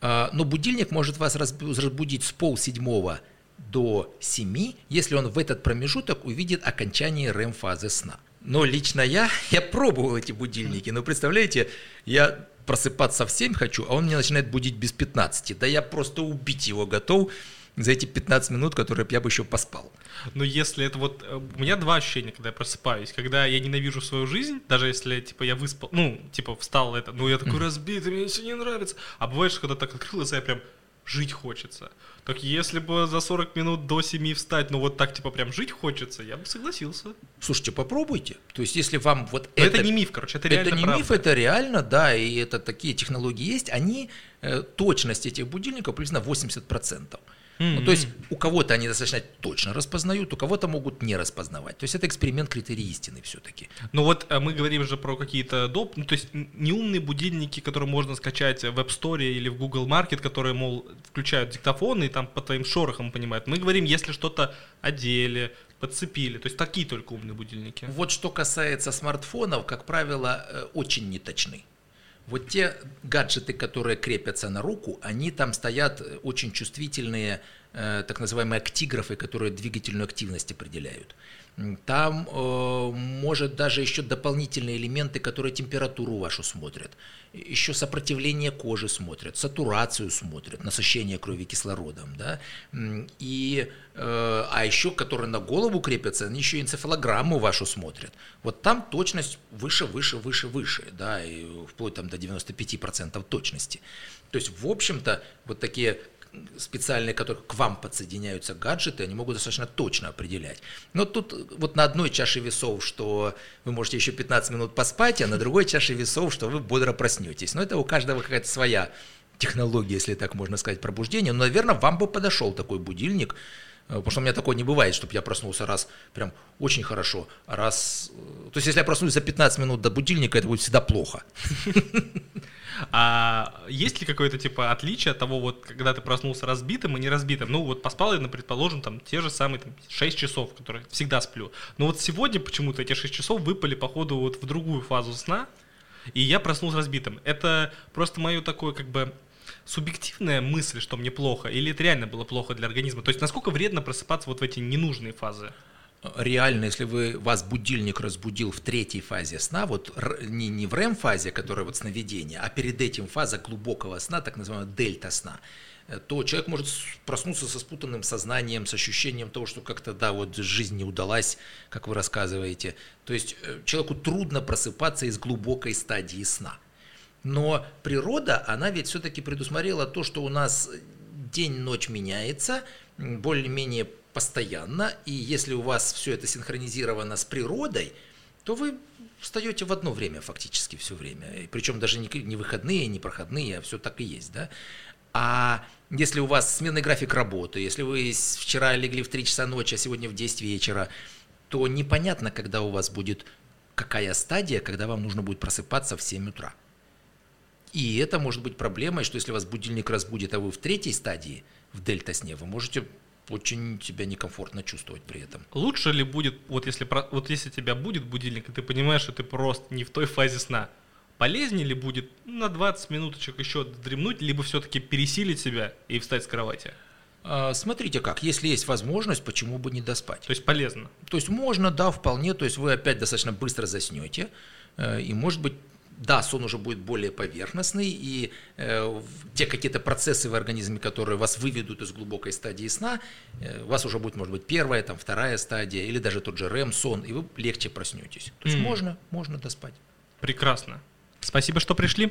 а, но будильник может вас разбудить с пол седьмого до 7, если он в этот промежуток увидит окончание REM-фазы сна. Но лично я, я пробовал эти будильники, но представляете, я просыпаться в 7 хочу, а он меня начинает будить без 15. Да я просто убить его готов за эти 15 минут, которые я бы еще поспал. Но если это вот... Э, у меня два ощущения, когда я просыпаюсь. Когда я ненавижу свою жизнь, даже если, типа, я выспал... Ну, типа, встал это... Ну, я такой разбитый, мне все не нравится. А бывает, что когда так открыл глаза, я прям жить хочется. Так если бы за 40 минут до 7 встать, ну вот так типа прям жить хочется, я бы согласился. Слушайте, попробуйте. То есть если вам вот Но это... это не миф, короче, это реально Это не правда. миф, это реально, да, и это такие технологии есть. Они, э, точность этих будильников приблизительно 80%. Ну, то есть у кого-то они достаточно точно распознают, у кого-то могут не распознавать. То есть это эксперимент критерий истины все-таки. Ну вот э, мы говорим же про какие-то доп, ну то есть неумные будильники, которые можно скачать в App Store или в Google Market, которые, мол, включают диктофон и там по твоим шорохам понимают. Мы говорим, если что-то одели, подцепили, то есть такие только умные будильники. Вот что касается смартфонов, как правило, э, очень неточны. Вот те гаджеты, которые крепятся на руку, они там стоят э, очень чувствительные, э, так называемые актиграфы, которые двигательную активность определяют. Там э, может даже еще дополнительные элементы, которые температуру вашу смотрят, еще сопротивление кожи смотрят, сатурацию смотрят, насыщение крови кислородом, да, и, э, а еще, которые на голову крепятся, они еще энцефалограмму вашу смотрят. Вот там точность выше, выше, выше, выше, да, и вплоть там до 95% точности. То есть, в общем-то, вот такие специальные, которые к вам подсоединяются гаджеты, они могут достаточно точно определять. Но тут вот на одной чаше весов, что вы можете еще 15 минут поспать, а на другой чаше весов, что вы бодро проснетесь. Но это у каждого какая-то своя технология, если так можно сказать, пробуждения. Но, наверное, вам бы подошел такой будильник, э, Потому что у меня такое не бывает, чтобы я проснулся раз прям очень хорошо, раз... Э, то есть, если я проснусь за 15 минут до будильника, это будет всегда плохо. А есть ли какое-то типа отличие от того, вот когда ты проснулся разбитым и не разбитым? Ну вот поспал я, предположим, там те же самые там, 6 часов, которые всегда сплю. Но вот сегодня почему-то эти 6 часов выпали, походу, вот в другую фазу сна, и я проснулся разбитым. Это просто мое такое как бы субъективная мысль, что мне плохо, или это реально было плохо для организма? То есть насколько вредно просыпаться вот в эти ненужные фазы? Реально, если вы, вас будильник разбудил в третьей фазе сна, вот не, не в REM-фазе, которая вот сновидение, а перед этим фаза глубокого сна, так называемая дельта сна, э, то человек может проснуться со спутанным сознанием, с ощущением того, что как-то, да, вот жизнь не удалась, как вы рассказываете. То есть э, человеку трудно просыпаться из глубокой стадии сна. Но природа, она ведь все-таки предусмотрела то, что у нас день-ночь меняется, более-менее постоянно, и если у вас все это синхронизировано с природой, то вы встаете в одно время фактически все время. И причем даже не, не выходные, не проходные, а все так и есть. Да? А если у вас сменный график работы, если вы вчера легли в 3 часа ночи, а сегодня в 10 вечера, то непонятно, когда у вас будет какая стадия, когда вам нужно будет просыпаться в 7 утра. И это может быть проблемой, что если вас будильник разбудит, а вы в третьей стадии, в дельта-сне, вы можете очень себя некомфортно чувствовать при этом. Лучше ли будет, вот если, вот если тебя будет будильник, и ты понимаешь, что ты просто не в той фазе сна, полезнее ли будет на 20 минуточек еще дремнуть, либо все-таки пересилить себя и встать с кровати? А, смотрите как, если есть возможность, почему бы не доспать? То есть полезно? То есть можно, да, вполне, то есть вы опять достаточно быстро заснете, э, и может быть да, сон уже будет более поверхностный, и э, те какие-то процессы в организме, которые вас выведут из глубокой стадии сна, э, у вас уже будет, может быть, первая, там, вторая стадия, или даже тот же REM-сон, и вы легче проснетесь. То есть mm. можно, можно доспать. Прекрасно. Спасибо, что пришли.